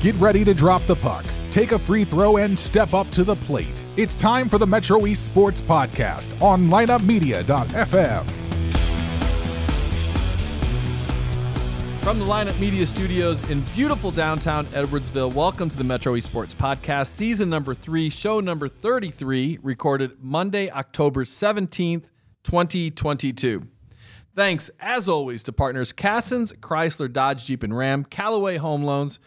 Get ready to drop the puck, take a free throw, and step up to the plate. It's time for the Metro East Sports Podcast on lineupmedia.fm. From the Lineup Media Studios in beautiful downtown Edwardsville, welcome to the Metro East Sports Podcast, season number three, show number 33, recorded Monday, October 17th, 2022. Thanks, as always, to partners Cassens, Chrysler, Dodge, Jeep, and Ram, Callaway Home Loans,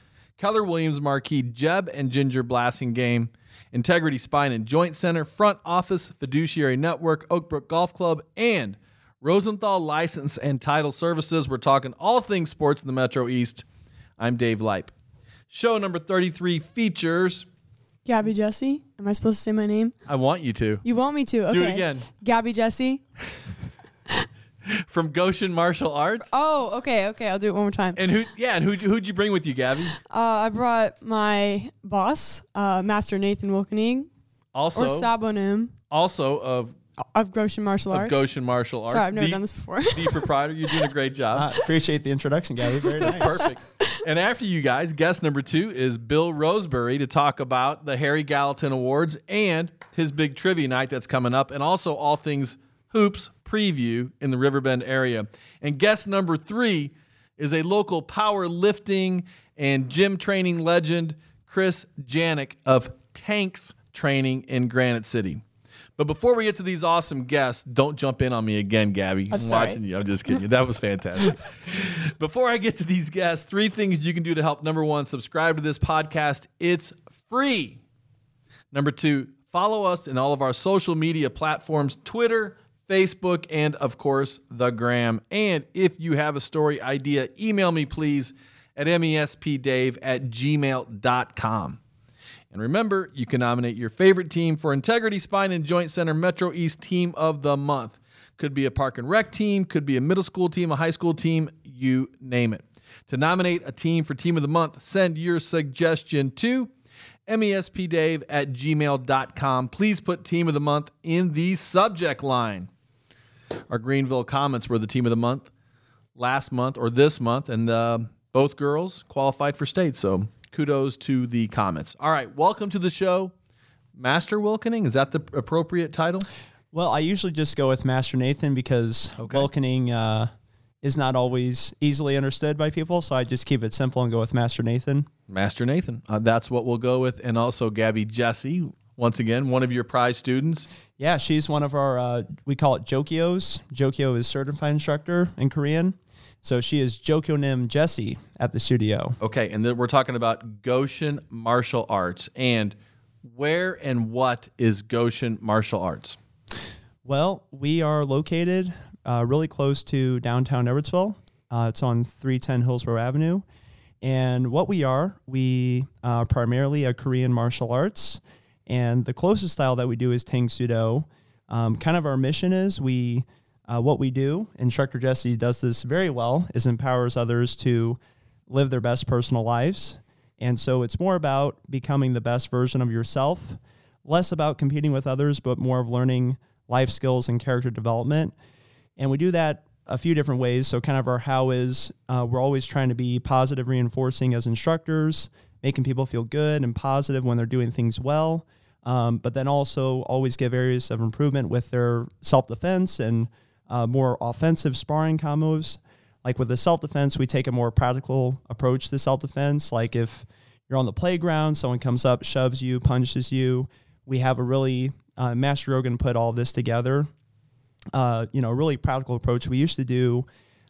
Keller Williams Marquee, Jeb and Ginger Blasting Game, Integrity Spine and Joint Center, Front Office, Fiduciary Network, Oakbrook Golf Club, and Rosenthal License and Title Services. We're talking all things sports in the Metro East. I'm Dave Leip. Show number 33 features. Gabby Jesse. Am I supposed to say my name? I want you to. You want me to? Okay. Do it again. Gabby Jesse. From Goshen Martial Arts. Oh, okay, okay. I'll do it one more time. And who? Yeah, and who? Who'd you bring with you, Gabby? Uh, I brought my boss, uh, Master Nathan Wilkening, Also, or Sabonim also of of Goshen Martial of Arts. Goshen Martial Arts. Sorry, I've never the, done this before. the proprietor. You're doing a great job. I appreciate the introduction, Gabby. Very nice. Perfect. And after you guys, guest number two is Bill Roseberry to talk about the Harry Gallatin Awards and his big trivia night that's coming up, and also all things hoops preview in the Riverbend area. And guest number three is a local powerlifting and gym training legend, Chris Janek of Tanks Training in Granite City. But before we get to these awesome guests, don't jump in on me again, Gabby. I'm, sorry. watching you. I'm just kidding. That was fantastic. Before I get to these guests, three things you can do to help. Number one, subscribe to this podcast. It's free. Number two, follow us in all of our social media platforms Twitter, Facebook, and of course, the gram. And if you have a story idea, email me please at mespdave at gmail.com. And remember, you can nominate your favorite team for Integrity Spine and Joint Center Metro East Team of the Month. Could be a park and rec team, could be a middle school team, a high school team, you name it. To nominate a team for Team of the Month, send your suggestion to mespdave at gmail.com. Please put Team of the Month in the subject line. Our Greenville Comets were the Team of the Month last month or this month, and uh, both girls qualified for state. So kudos to the Comets. All right, welcome to the show. Master Wilkening, is that the appropriate title? Well, I usually just go with Master Nathan because Okay. Wilkening uh, is not always easily understood by people, so I just keep it simple and go with Master Nathan. Master Nathan. Uh, that's what we'll go with. And also Gabby Jesse, once again, one of your prize students. Yeah, she's one of our, uh, we call it Jokyos. Jokyo is certified instructor in Korean. So she is Jokyonim Jesse at the studio. Okay, and then we're talking about Goshen Martial Arts. And where and what is Goshen Martial Arts? Well, we are located uh, really close to downtown Edwardsville. Uh, it's on 310 Hillsborough Avenue. And what we are, we are primarily a Korean martial arts. And the closest style that we do is Tang Soo Do. Um, kind of our mission is we, uh, what we do, instructor Jesse does this very well, is empowers others to live their best personal lives. And so it's more about becoming the best version of yourself, less about competing with others, but more of learning life skills and character development. And we do that a few different ways. So, kind of our how is uh, we're always trying to be positive reinforcing as instructors, making people feel good and positive when they're doing things well. Um, but then also always give areas of improvement with their self defense and uh, more offensive sparring combos. Like with the self defense, we take a more practical approach to self defense. Like if you're on the playground, someone comes up, shoves you, punches you, we have a really uh, Master Grogan put all this together. Uh, you know, really practical approach. We used to do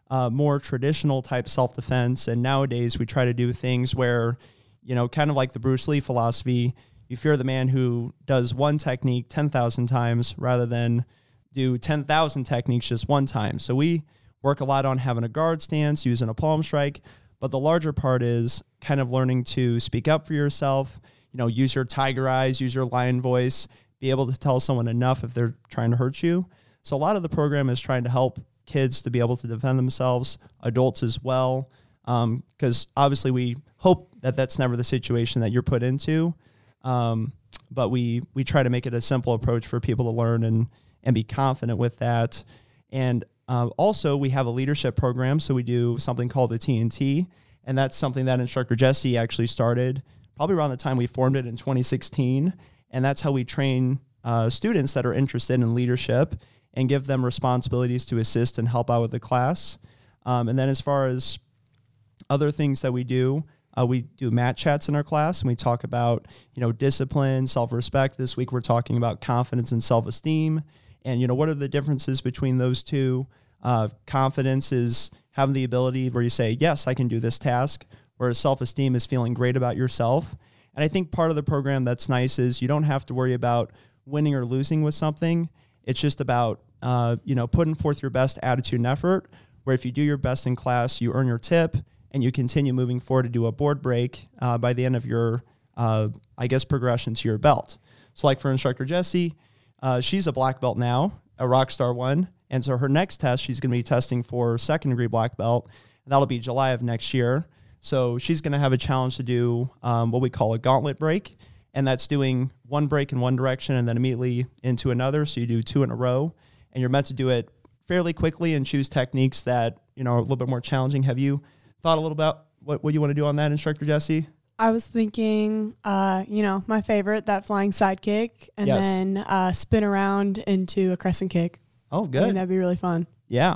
uh, more traditional type self defense, and nowadays we try to do things where, you know, kind of like the Bruce Lee philosophy. You fear the man who does one technique ten thousand times rather than do ten thousand techniques just one time. So we work a lot on having a guard stance, using a palm strike, but the larger part is kind of learning to speak up for yourself. You know, use your tiger eyes, use your lion voice, be able to tell someone enough if they're trying to hurt you. So a lot of the program is trying to help kids to be able to defend themselves, adults as well, um, because obviously we hope that that's never the situation that you're put into. Um, but we we try to make it a simple approach for people to learn and and be confident with that. And uh, also, we have a leadership program, so we do something called the TNT, And that's something that instructor Jesse actually started probably around the time we formed it in 2016. And that's how we train uh, students that are interested in leadership and give them responsibilities to assist and help out with the class. Um, and then as far as other things that we do, uh, we do mat chats in our class and we talk about you know discipline, self-respect. This week we're talking about confidence and self-esteem, and you know what are the differences between those two. Uh, confidence is having the ability where you say yes, I can do this task, whereas self-esteem is feeling great about yourself. And I think part of the program that's nice is you don't have to worry about winning or losing with something. It's just about uh, you know putting forth your best attitude and effort. Where if you do your best in class, you earn your tip and you continue moving forward to do a board break uh, by the end of your, uh, I guess, progression to your belt. So, like for instructor Jesse, uh, she's a black belt now, a rock star one. And so her next test, she's going to be testing for second degree black belt. And that'll be July of next year. So she's going to have a challenge to do um, what we call a gauntlet break. And that's doing one break in one direction and then immediately into another. So you do two in a row. And you're meant to do it fairly quickly and choose techniques that, you know, are a little bit more challenging. Have you thought a little about what, what you want to do on that, instructor Jesse? I was thinking, uh, you know, my favorite, that flying side kick, and Yes. then uh, spin around into a crescent kick. Oh, I think good. that'd be really fun. Yeah.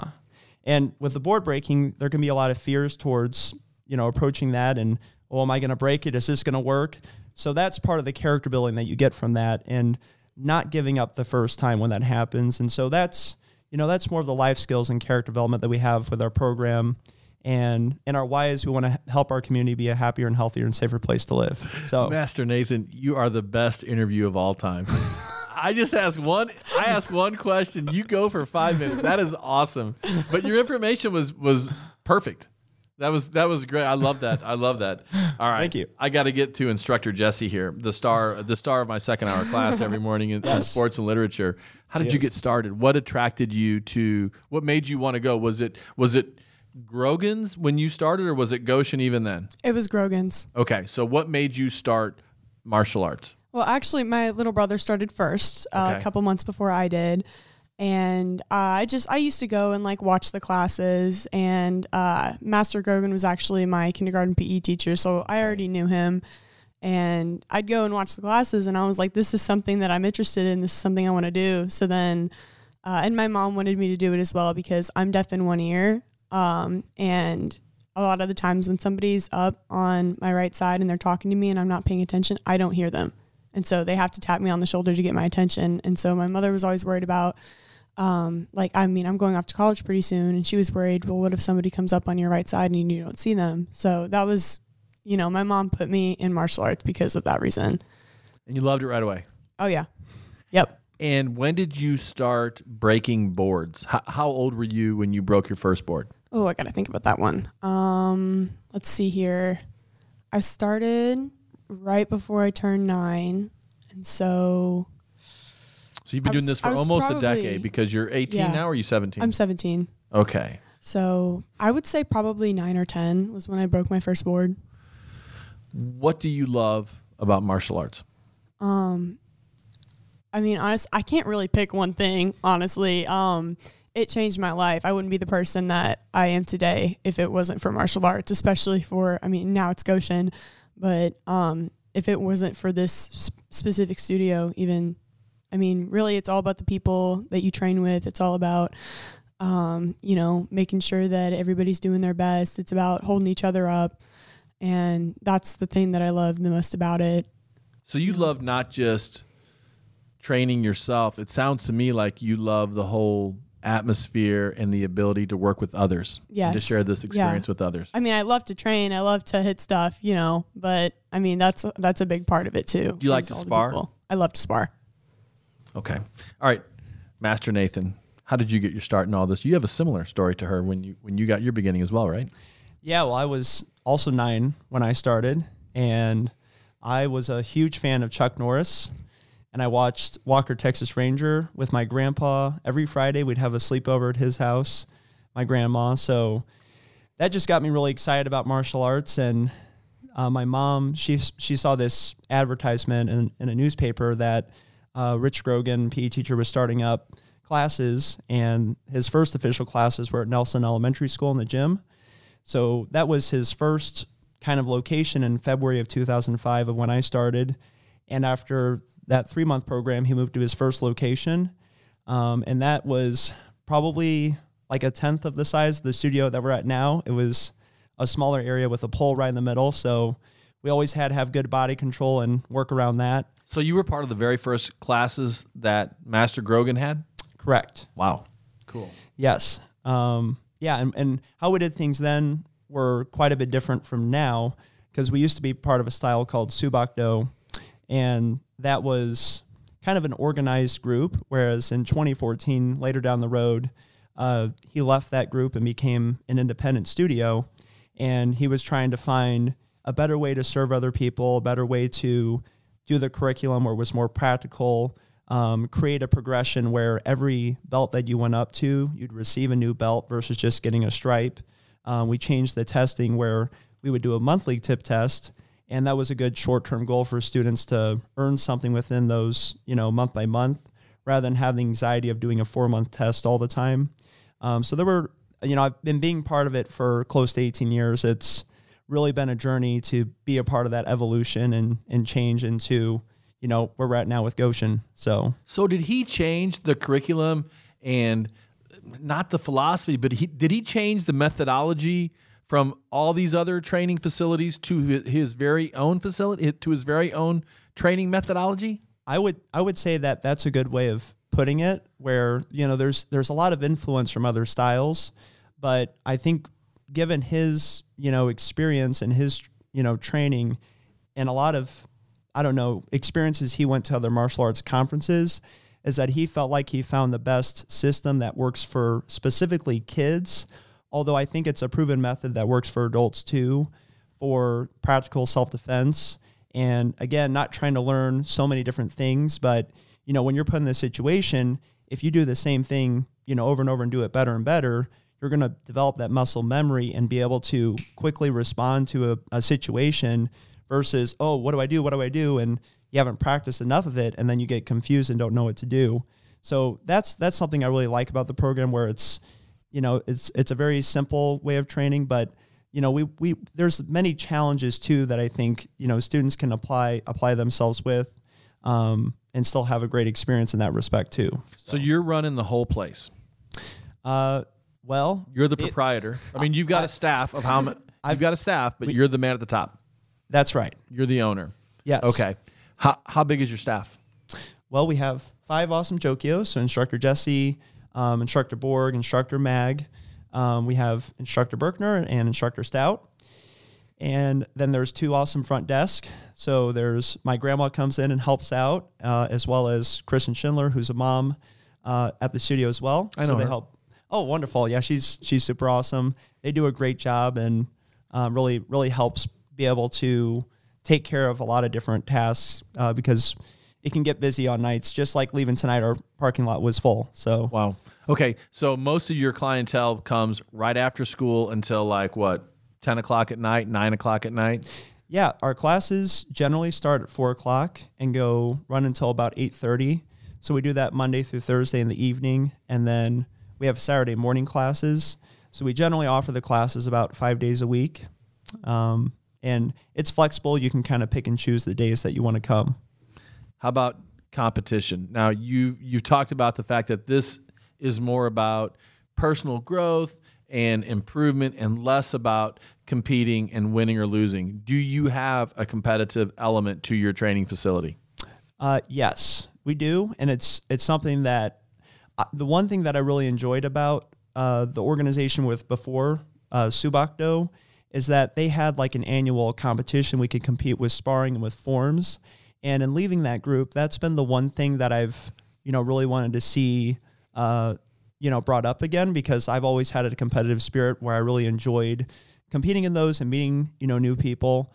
And with the board breaking, there can be a lot of fears towards, you know, approaching that and, oh, am I going to break it? Is this going to work? So that's part of the character building that you get from that and not giving up the first time when that happens. And so that's, you know, that's more of the life skills and character development that we have with our program. And in our why is we want to help our community be a happier and healthier and safer place to live. So Master Nathan, you are the best interview of all time. I just ask one. I ask one question. You go for five minutes. That is awesome. But your information was was perfect. That was that was great. I love that. I love that. All right. Thank you. I got to get to instructor Jesse here, the star the star of my second hour class every morning in, in sports and literature. How did She you is. get started? What attracted you to? What made you want to go? Was it was it Grogan's when you started, or was it Goshen even then? It was Grogan's. Okay, so what made you start martial arts? Well, actually, my little brother started first uh, Okay. a couple months before I did. And uh, I just, I used to go and like watch the classes. And uh, Master Grogan was actually my kindergarten PE teacher. So I already knew him. And I'd go and watch the classes. And I was like, this is something that I'm interested in. This is something I want to do. So then, uh, and my mom wanted me to do it as well because I'm deaf in one ear. Um, and a lot of the times when somebody's up on my right side and they're talking to me and I'm not paying attention, I don't hear them. And so they have to tap me on the shoulder to get my attention. And so my mother was always worried about, um, like, I mean, I'm going off to college pretty soon. And she was worried, well, what if somebody comes up on your right side and you don't see them? So that was, you know, my mom put me in martial arts because of that reason. And you loved it right away. Oh, yeah. Yep. And when did you start breaking boards? How, how old were you when you broke your first board? Oh, I got to think about that one. Um, let's see here. I started right before I turned nine. And so So you've been I doing this for was almost a decade because you're 18 Yeah. now or are you 17? I'm 17. okay. So I would say probably nine or 10 was when I broke my first board. What do you love about martial arts? Um, I mean, honest, I can't really pick one thing, honestly. Um, it changed my life. I wouldn't be the person that I am today if it wasn't for martial arts, especially for, I mean, now it's Goshen, but um, if it wasn't for this specific studio, even, I mean, really, it's all about the people that you train with. It's all about, um, you know, making sure that everybody's doing their best. It's about holding each other up. And that's the thing that I love the most about it. So you love not just training yourself. It sounds to me like you love the whole atmosphere and the ability to work with others. and to share this Yeah. experience with others. I mean, I love to train. I love to hit stuff, you know. But I mean, that's that's a big part of it too. Do you like to spar? I love to spar. Okay. All right. Master Nathan, how did you get your start in all this? You have a similar story to her when you when you got your beginning as well, right? Yeah, well, I was also nine when I started, and I was a huge fan of Chuck Norris. And I watched Walker Texas Ranger with my grandpa every Friday. We'd have a sleepover at his house, my grandma. So that just got me really excited about martial arts. And uh, my mom, she she saw this advertisement in, in a newspaper that uh, Rich Grogan, PE teacher, was starting up classes, and his first official classes were at Nelson Elementary School in the gym. So that was his first kind of location in February of 2005 of when I started. And after that three month program, he moved to his first location. Um, and that was probably like a tenth of the size of the studio that we're at now. It was a smaller area with a pole right in the middle. So we always had to have good body control and work around that. So you were part of the very first classes that Master Grogan had? Correct. Wow. Cool. Yes. Um, yeah. And, and how we did things then were quite a bit different from now because we used to be part of a style called Soo Bahk Do. And that was kind of an organized group. Whereas in 2014, later down the road, uh, he left that group and became an independent studio. And he was trying to find a better way to serve other people, a better way to do the curriculum where it was more practical, um, create a progression where every belt that you went up to, you'd receive a new belt versus just getting a stripe. Um, we changed the testing where we would do a monthly tip test, and that was a good short-term goal for students to earn something within those, you know, month by month, rather than have the anxiety of doing a four-month test all the time. Um, so there were, you know, I've been being part of it for close to 18 years. It's really been a journey to be a part of that evolution and and change into you know where we're at now with Goshen. So So did he change the curriculum and not the philosophy, but he did he change the methodology from all these other training facilities to his very own facility to his very own training methodology? I would I would say that that's a good way of putting it. Where you know there's there's a lot of influence from other styles, but I think given his you know experience and his you know training and a lot of I don't know experiences he went to other martial arts conferences is that he felt like he found the best system that works for specifically kids although I think it's a proven method that works for adults too for practical self-defense. And again not trying to learn so many different things but you know when you're put in this situation if you do the same thing you know over and over and do it better and better you're going to develop that muscle memory and be able to quickly respond to a, a situation versus oh what do i do? What do i do? And you haven't practiced enough of it and then you get confused and don't know what to do. So that's that's something i really like about the program where it's you know it's it's a very simple way of training but you know we we there's many challenges too that i think you know students can apply apply themselves with um, and still have a great experience in that respect too So you're running the whole place. uh, well You're the proprietor. I mean, you've got a staff of how many? I've got a staff, but you're the man at the top. that's right You're the owner. yes Okay. How how big is your staff? Well, we have five awesome Jokyos. So instructor Jesse, um, instructor Borg, instructor Mag. Um, we have instructor Berkner and instructor Stout. And then there's two awesome front desk. So there's my grandma comes in and helps out, uh, as well as Kristen Schindler, who's a mom uh, at the studio as well. I so know they her. help. Oh, wonderful! Yeah, she's she's super awesome. They do a great job and um, really really helps be able to take care of a lot of different tasks uh, because it can get busy on nights. Just like leaving tonight, our parking lot was full. So Wow. Okay. So most of your clientele comes right after school until like what, ten o'clock at night, nine o'clock at night. Yeah, our classes generally start at four o'clock and go run until about eight thirty. So we do that Monday through Thursday in the evening, and then we have Saturday morning classes. So we generally offer the classes about five days a week, um, and it's flexible. You can kind of pick and choose the days that you want to come. How about competition? Now you you talked about the fact that this is more about personal growth and improvement and less about competing and winning or losing. Do you have a competitive element to your training facility? Uh, yes, we do, and it's it's something that uh, the one thing that I really enjoyed about uh, the organization with before uh, Soo Bahk Do is that they had like an annual competition we could compete with sparring and with forms, and in leaving that group, that's been the one thing that I've you know really wanted to see. Uh, you know, brought up again because I've always had a competitive spirit where I really enjoyed competing in those and meeting, you know, new people.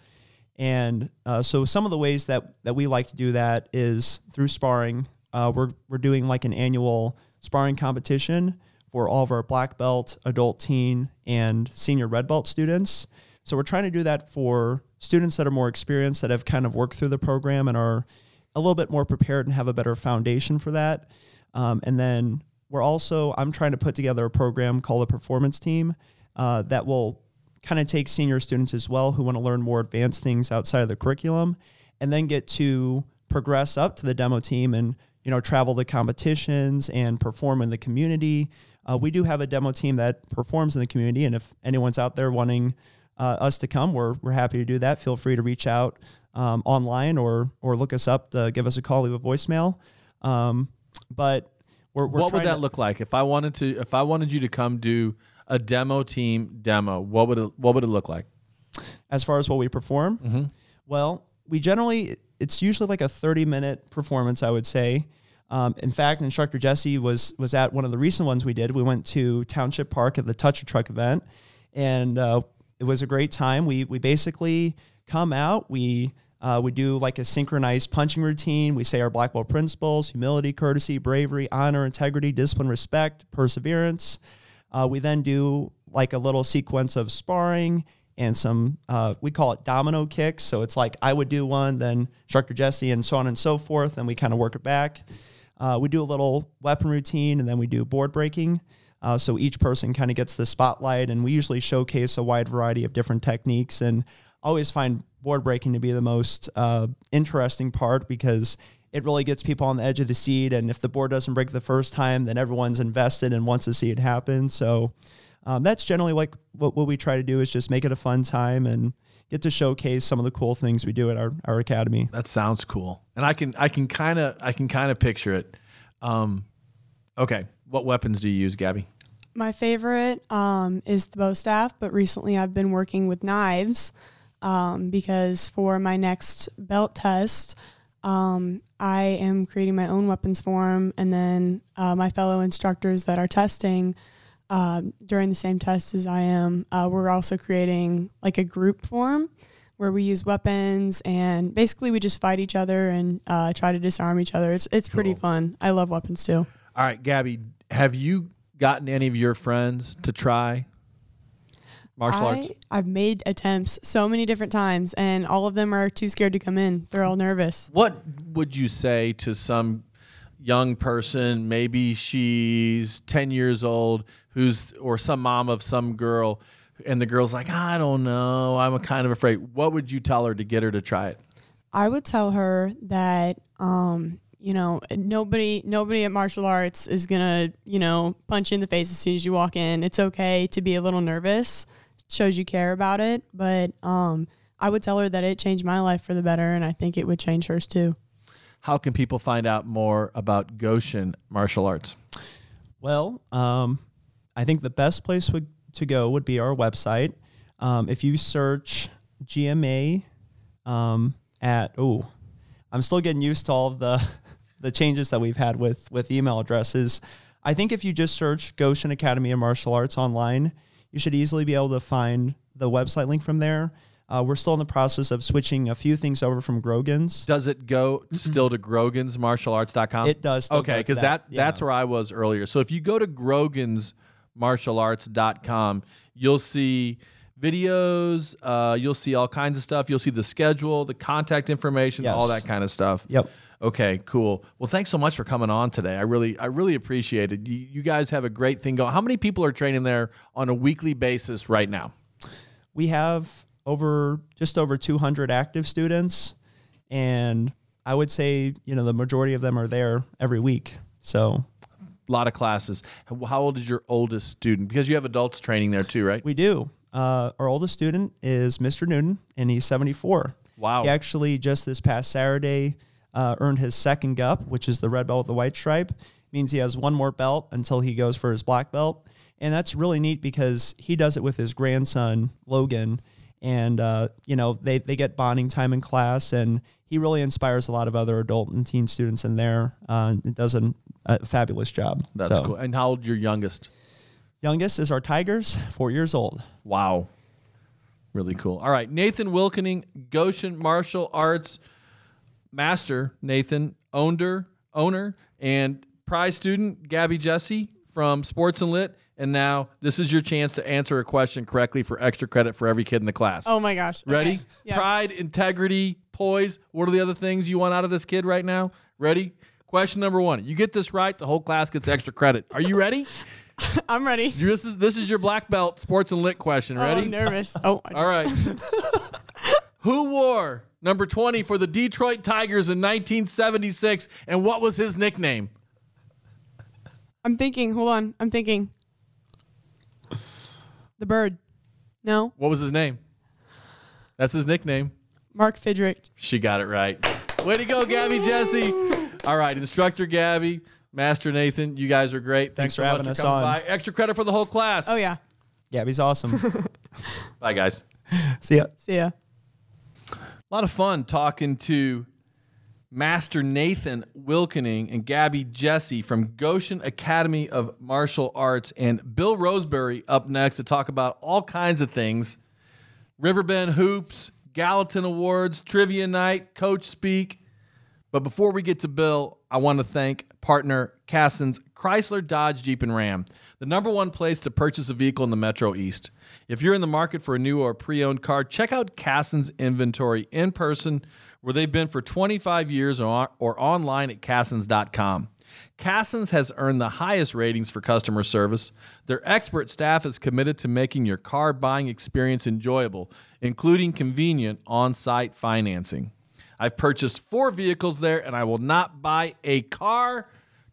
And uh, so some of the ways that, that we like to do that is through sparring. Uh, we're, we're doing like an annual sparring competition for all of our black belt, adult teen, and senior red belt students. So we're trying to do that for students that are more experienced, that have kind of worked through the program and are a little bit more prepared and have a better foundation for that. Um, and then we're also, I'm trying to put together a program called a performance team uh, that will kind of take senior students as well who want to learn more advanced things outside of the curriculum and then get to progress up to the demo team and you know travel to competitions and perform in the community uh, we do have a demo team that performs in the community and if anyone's out there wanting uh, us to come we're, we're happy to do that feel free to reach out um, online or or look us up to give us a call leave a voicemail um, but we're, we're what would that to- look like if I wanted to? If I wanted you to come do a demo team demo, what would it what would it look like? as far as what we perform Mm-hmm. well we generally it's usually like a 30 minute performance i would say um, in fact instructor jesse was was at one of the recent ones we did we went to township park at the touch a truck event and uh, it was a great time we we basically come out we uh, we do like a synchronized punching routine. We say our black belt principles: humility, courtesy, bravery, honor, integrity, discipline, respect, perseverance. Uh, we then do like a little sequence of sparring and some, uh, we call it domino kicks. So it's like I would do one, then instructor Jesse, and so on and so forth. And we kind of work it back. Uh, we do a little weapon routine and then we do board breaking. Uh, so each person kind of gets the spotlight, and we usually showcase a wide variety of different techniques. And always find board breaking to be the most uh, interesting part because it really gets people on the edge of the seat. And if the board doesn't break the first time, then everyone's invested and wants to see it happen. So um, that's generally like what, what we try to do is just make it a fun time and get to showcase some of the cool things we do at our, our academy. That sounds cool, and I can I can kind of I can kind of picture it. Um, okay, what weapons do you use, Gabby? My favorite um, is the bow staff, but recently I've been working with knives um, because for my next belt test, um, I am creating my own weapons form, and then uh, my fellow instructors that are testing uh, during the same test as I am, uh, we're also creating like a group form where we use weapons and basically we just fight each other and uh, try to disarm each other. It's it's pretty fun. I love weapons too. All right, Gabby, have you gotten any of your friends to try martial I, arts? I've made attempts so many different times, and all of them are too scared to come in. They're all nervous. What would you say to some young person, maybe she's 10 years old, who's or some mom of some girl and the girl's like, "I don't know, I'm kind of afraid." What would you tell her to get her to try it? I would tell her that, um, you know, nobody, nobody at martial arts is gonna, you know, punch you in the face as soon as you walk in. It's okay to be a little nervous. It Shows you care about it, but um, I would tell her that it changed my life for the better, and I think it would change hers too. How can people find out more about Goshen martial arts? Well, um, I think the best place would, to go would be our website. Um, if you search GMA um, at oh, I'm still getting used to all of the the changes that we've had with with email addresses. I think if you just search Goshen Academy of Martial Arts online, you should easily be able to find the website link from there. Uh, we're still in the process of switching a few things over from Grogan's. Does it go still to grogansmartialarts.com? It does. Still okay, because that, Yeah. that's where I was earlier. So if you go to grogansmartialarts.com, you'll see videos, uh, you'll see all kinds of stuff. You'll see the schedule, the contact information, all that kind of stuff. Yep. Okay, cool. Well, thanks so much for coming on today. I really, I really appreciate it. You, you guys have a great thing going. How many people are training there on a weekly basis right now? we have over just over 200 active students and i would say you know the majority of them are there every week so A lot of classes. How how old is your oldest student? Because you have adults training there too, right? we do uh, our oldest student is mr newton and he's 74 Wow. he actually just this past saturday uh, earned his second gup which is the red belt with the white stripe means he has one more belt until he goes for his black belt and that's really neat because he does it with his grandson logan and uh, you know they, they get bonding time in class and he really inspires a lot of other adult and teen students in there uh, and does an, a fabulous job That's So, cool. And how old your youngest? youngest is our tigers four years old Wow. Really cool. All right. Nathan Wilkening, Goshen Martial Arts Master, Nathan, owner, owner, and prize student, Gabby Jesse from Sports and Lit. And now this is your chance to answer a question correctly for extra credit for every kid in the class. Oh my gosh! Ready? Okay. Yes. Pride, integrity, poise. What are the other things you want out of this kid right now? Ready? Question number one. You get this right, the whole class gets extra credit. Are you ready? I'm ready. This is this is your black belt sports and lit question. Oh, Ready? I'm nervous. Oh, All right. Who wore number 20 for the Detroit Tigers in 1976 and what was his nickname? I'm thinking. Hold on. I'm thinking. The bird. No. What was his name? That's his nickname. Mark Fidrych. She got it right. Way to go, Gabby Jesse. All right, instructor Gabby, Master Nathan, you guys are great. Thanks, Thanks for so having much us for on. by. Extra credit for the whole class. Oh yeah. Gabby's awesome. Bye, guys. See ya. See ya. A lot of fun talking to Master Nathan Wilkening and Gabby Jesse from Goshen Academy of Martial Arts and Bill Roseberry up next to talk about all kinds of things Riverbend Hoops, Gallatin Awards, Trivia Night, Coach Speak. But before we get to Bill, I want to thank partner Cassens' Chrysler, Dodge, Jeep, and Ram, the number one place to purchase a vehicle in the Metro East. If you're in the market for a new or pre owned car, check out Cassens' inventory in person, where they've been for 25 years, or, or online at cassens.com. Cassens has earned the highest ratings for customer service. Their expert staff is committed to making your car buying experience enjoyable, including convenient on site financing. I've purchased four vehicles there, and I will not buy a car,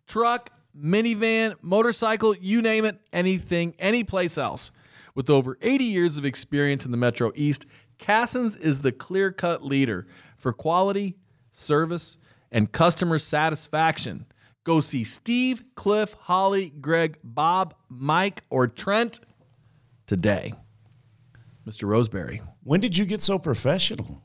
truck, minivan, motorcycle, you name it, anything, anyplace else. With over 80 years of experience in the Metro East, Cassens is the clear cut leader for quality, service, and customer satisfaction. Go see Steve, Cliff, Holly, Greg, Bob, Mike, or Trent today. Mr. Roseberry, When did you get so professional?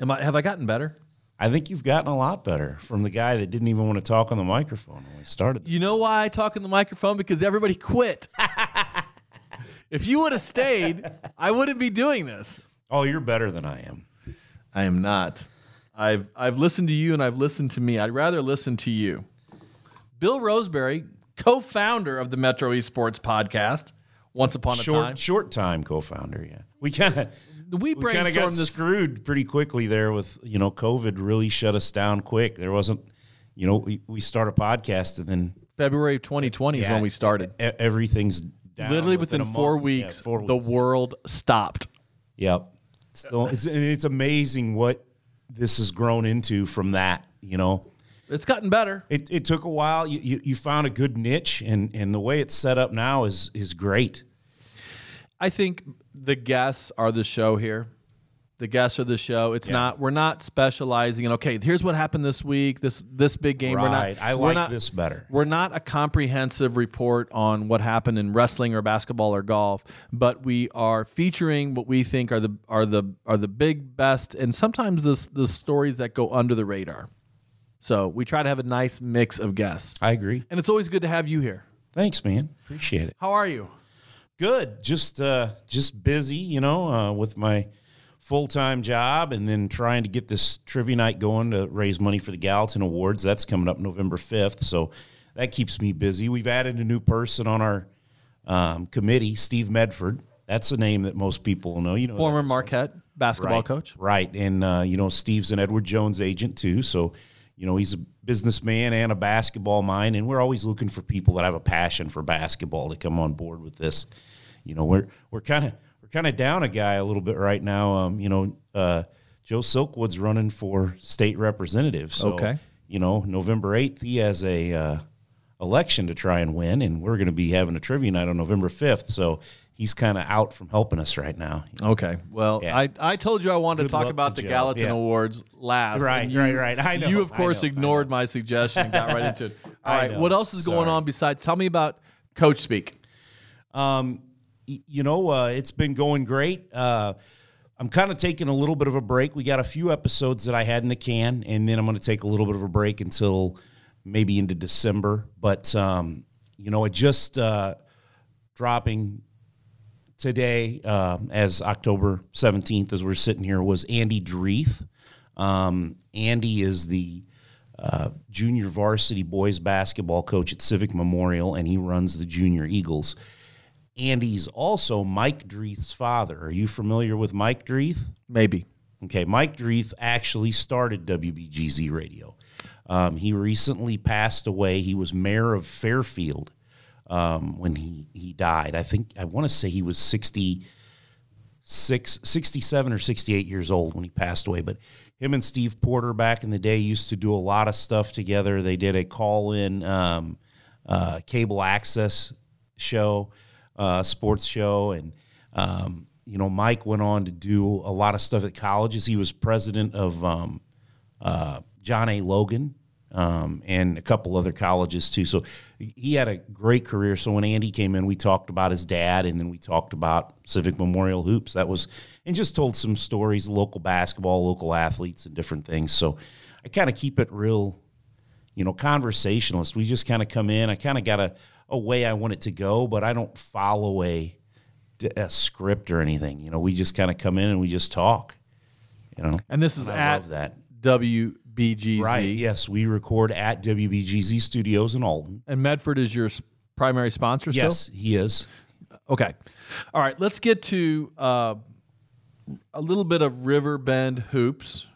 Am I, have I gotten better? I think you've gotten a lot better from the guy that didn't even want to talk on the microphone when we started. You know why I talk in the microphone? Because everybody quit. if you would have stayed, I wouldn't be doing this. Oh, you're better than I am. I am not. I've I've listened to you and I've listened to me. I'd rather listen to you. Bill Roseberry, co-founder of the Metro East Sports podcast, once upon a Short, time. short time co-founder. Yeah, we kind of We we kind of got this screwed pretty quickly there with you know COVID really shut us down quick. There wasn't, you know, we, we start a podcast and then February of 2020 is when we started. everything's down Literally within within four month. Yeah, weeks, the world stopped. Yep. Still, it's and it's amazing what this has grown into from that. You know, It's gotten better. it, it took a while. You, you you found a good niche, and and the way it's set up now is is great. I think the guests are the show here. The guests are the show. It's Yeah. not. We're not specializing in. Okay, here's what happened this week. This this big game. We're not. Right. I we're like not- this better. We're not a comprehensive report on what happened in wrestling or basketball or golf, but we are featuring what we think are the are the are the big best and sometimes the the stories that go under the radar. So we try to have a nice mix of guests, I agree. and it's always good to have you here. Thanks, man. Appreciate it. How are you? Good. Just uh just busy, you know, uh, with my full time job, and then trying to get this trivia night going to raise money for the Gallatin Awards. That's coming up November fifth, so that keeps me busy. We've added a new person on our um, committee, Steve Medford. That's a name that most people know. You know, Former. Marquette basketball right, coach. right? And uh, you know, Steve's an Edward Jones agent too, so you know he's a businessman and a basketball mind, and we're always looking for people that have a passion for basketball to come on board with this. You know, we're we're kind of we're kind of down a guy a little bit right now. Um, you know, uh, Joe Silkwood's running for state representative, so Okay. you know, November eighth he has a uh, election to try and win, and we're going to be having a trivia night on November fifth. So he's kind of out from helping us right now. Okay. Well, Yeah. I, I told you I wanted Good to talk about to the Joe. Gallatin Yeah. Awards last. Right, you- right, right. I know, You, of course, know, ignored my suggestion and got right into it. All I right. What else is going on besides? Tell me about Coach Speak. Um, you know, uh, it's been going great. Uh, I'm kind of taking a little bit of a break. We got a few episodes that I had in the can, and then I'm going to take a little bit of a break until maybe into December. But um, you know, it just uh, dropping today um, as October 17th, as we're sitting here, was Andy Dreeth. Um, Andy is the uh, junior varsity boys basketball coach at Civic Memorial, and he runs the Junior Eagles. Andy's also Mike Dreeth's father. Are you familiar with Mike Dreeth? Maybe. Okay, Mike Dreeth actually started WBGZ Radio. Um, he recently passed away. He was mayor of Fairfield um, when he he died. I think I want to say he was 66, 67 or 68 years old when he passed away. But him and Steve Porter back in the day used to do a lot of stuff together. They did a call in um, uh, cable access show, uh, sports show, and um, you know Mike went on to do a lot of stuff at colleges. He was president of um, uh, John A. Logan um, and a couple other colleges too. So he had a great career. So when Andy came in, we talked about his dad, and then we talked about Civic Memorial hoops. That was and just told some stories, local basketball, local athletes, and different things. So I kind of keep it real, you know, conversationalist. We just kind of come in. I kind of got a, a way I want it to go, but I don't follow a, a script or anything. You know, we just kind of come in and we just talk. You know, And this is I at love that. WBGZ. Right. Yes, we record at WBGZ Studios in Alton. And Medford is your primary sponsor still? Yes, he is. Okay. All right. Let's get to uh, a little bit of Riverbend hoops.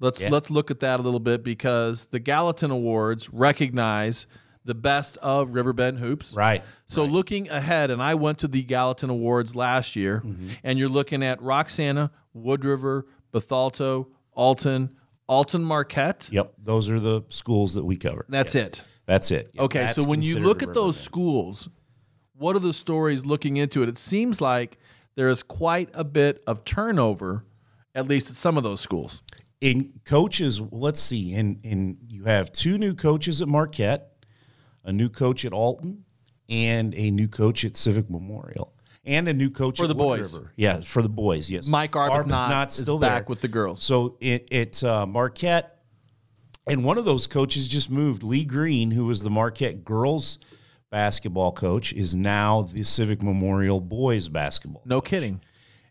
Let's Yeah. let's look at that a little bit because the Gallatin Awards recognize the best of Riverbend hoops. Right. So looking ahead, and I went to the Gallatin Awards last year, Mm-hmm. and you're looking at Roxana, Wood River, Bethalto, Alton, Alton Marquette. Yep. Those are the schools that we cover. That's Yes. it. That's it. Yeah, Okay, that's so when you look at those schools, what are the stories looking into it? It seems like there is quite a bit of turnover, at least at some of those schools. in coaches, let's see, in in you have two new coaches at Marquette, a new coach at Alton, and a new coach at Civic Memorial, and a new coach For the Wood boys. River. Yeah, for the boys. Yes, Mike Arbuthnot Arbuthnot's is back with the girls. So it it's uh, Marquette, and one of those coaches just moved. Lee Green, who was the Marquette girls basketball coach, is now the Civic Memorial boys basketball. No kidding.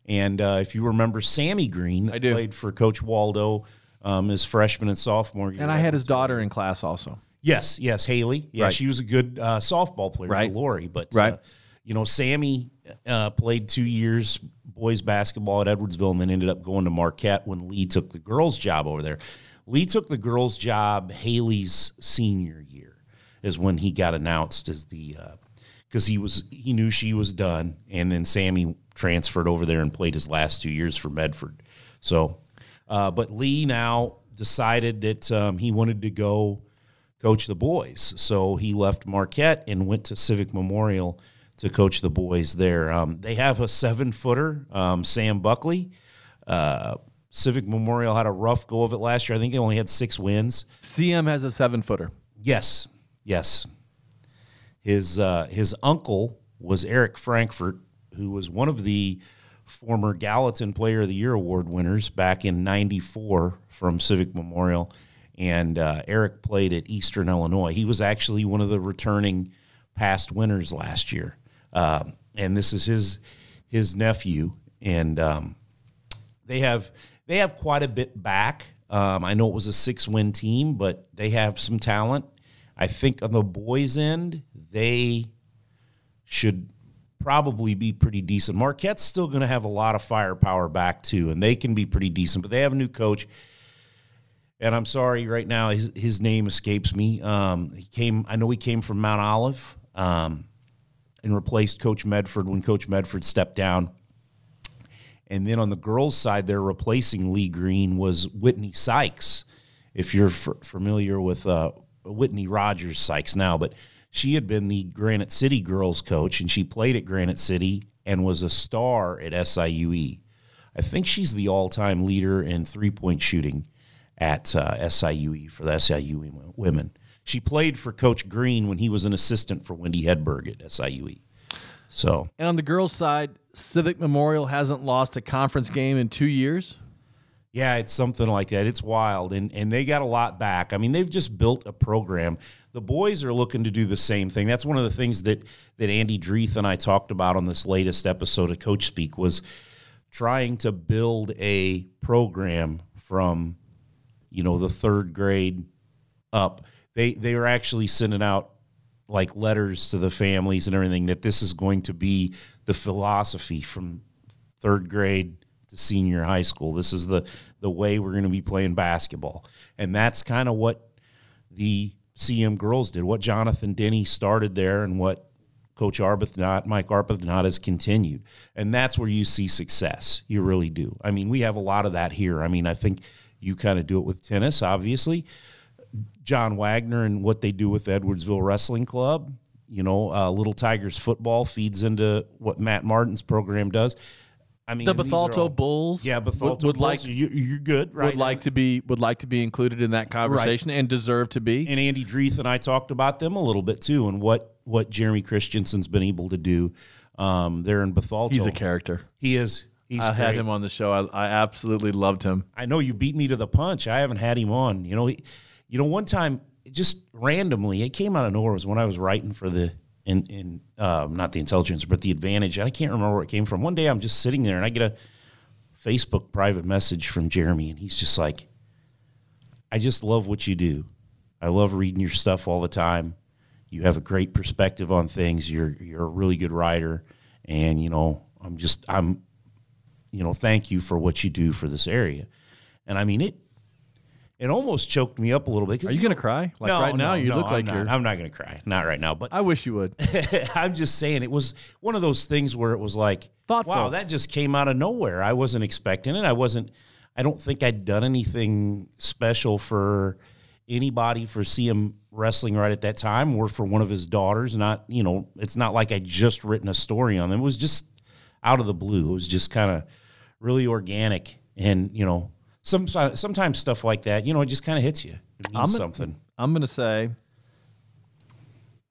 And uh, if you remember Sammy Green, I do. played for Coach Waldo um, his freshman and sophomore year. And I had his daughter in class also. yes, yes, Haley. Yeah, Right. she was a good uh, softball player Right. for Lori. But Right. uh, you know, Sammy uh, played two years boys basketball at Edwardsville, and then ended up going to Marquette when Lee took the girls' job over there. Lee took the girls' job Haley's senior year is when he got announced as the because he was he knew she was done, and then Sammy transferred over there and played his last two years for Medford. So, uh, but Lee now decided that um, he wanted to go coach the boys, so he left Marquette and went to Civic Memorial to coach the boys there. Um, they have a seven footer, um, Sam Buckley. Uh, Civic Memorial had a rough go of it last year. I think they only had six wins. CM has a seven footer. Yes, yes. His uh, his uncle was Eric Frankfurt, who was one of the former Gallatin Player of the Year award winners back in '94 from Civic Memorial, and uh, Eric played at Eastern Illinois. He was actually one of the returning past winners last year, Um and this is his his nephew, and um, they have they have quite a bit back. Um, I know it was a six win team, but they have some talent. I think on the boys' end, they should probably be pretty decent. Marquette's still going to have a lot of firepower back too, and they can be pretty decent. But they have a new coach, and I'm sorry right now his his name escapes me. Um, he came, I know he came from Mount Olive, um, and replaced Coach Medford when Coach Medford stepped down. And then on the girls' side, they're replacing Lee Green was Whitney Sykes. If you're f- familiar with uh, Whitney Rogers Sykes now, but she had been the Granite City girls coach, and she played at Granite City and was a star at SIUE. I think she's the all-time leader in three-point shooting at uh, SIUE for the SIUE women. She played for Coach Green when he was an assistant for Wendy Hedberg at SIUE. So And on the girls' side, Civic Memorial hasn't lost a conference game in two years. Yeah, it's something like that. It's wild, and and they got a lot back. I mean, they've just built a program. The boys are looking to do the same thing. That's one of the things that that Andy Dreeth and I talked about on this latest episode of Coach Speak was trying to build a program from you know the third grade up. They they were actually sending out like letters to the families and everything that this is going to be the philosophy from third grade to senior high school. This is the the way we're going to be playing basketball, and that's kind of what the CM girls did. What Jonathan Denny started there, and what Coach Arbuthnot, Mike Arbuthnot has continued. And that's where you see success. You really do. I mean, we have a lot of that here. I mean, I think you kind of do it with tennis, obviously. John Wagner and what they do with Edwardsville Wrestling Club. You know, uh, Little Tigers football feeds into what Matt Martin's program does. I mean, The Bethalto all- Bulls Yeah, Bethalto would Bulls. like- you, you're good, right? would like to be would like to be included in that conversation and deserve to be. and Andy Dreeth and I talked about them a little bit too, and what what Jeremy Christensen's been able to do um, there in Bethalto. He's a character. He is. He's I had him on the show. I, I absolutely loved him. I know you beat me to the punch. I haven't had him on. You know, he, you know, one time just randomly, it came out of nowhere. Was when I was writing for the in in um, not the intelligence, but the advantage. And I can't remember where it came from. One day I'm just sitting there and I get a Facebook private message from Jeremy, and he's just like, "I just love what you do. I love reading your stuff all the time. You have a great perspective on things. You're you're a really good writer, and you know, I'm just I'm you know, thank you for what you do for this area. And I mean, it it almost choked me up a little bit. Are you know- gonna cry? Like no, right now, no, you no, look I'm like not. you're. I'm not going to cry. Not right now. But I wish you would. I'm just saying it was one of those things where it was like, Thoughtful. wow, that just came out of nowhere. I wasn't expecting it. I wasn't. I don't think I'd done anything special for anybody for CM wrestling right at that time, or for one of his daughters. Not, you know, it's not like I just written a story on them. It was just out of the blue. It was just kind of really organic, and you know, some sometimes stuff like that, you know, it just kind of hits you. It means I'm a- something. I'm gonna say.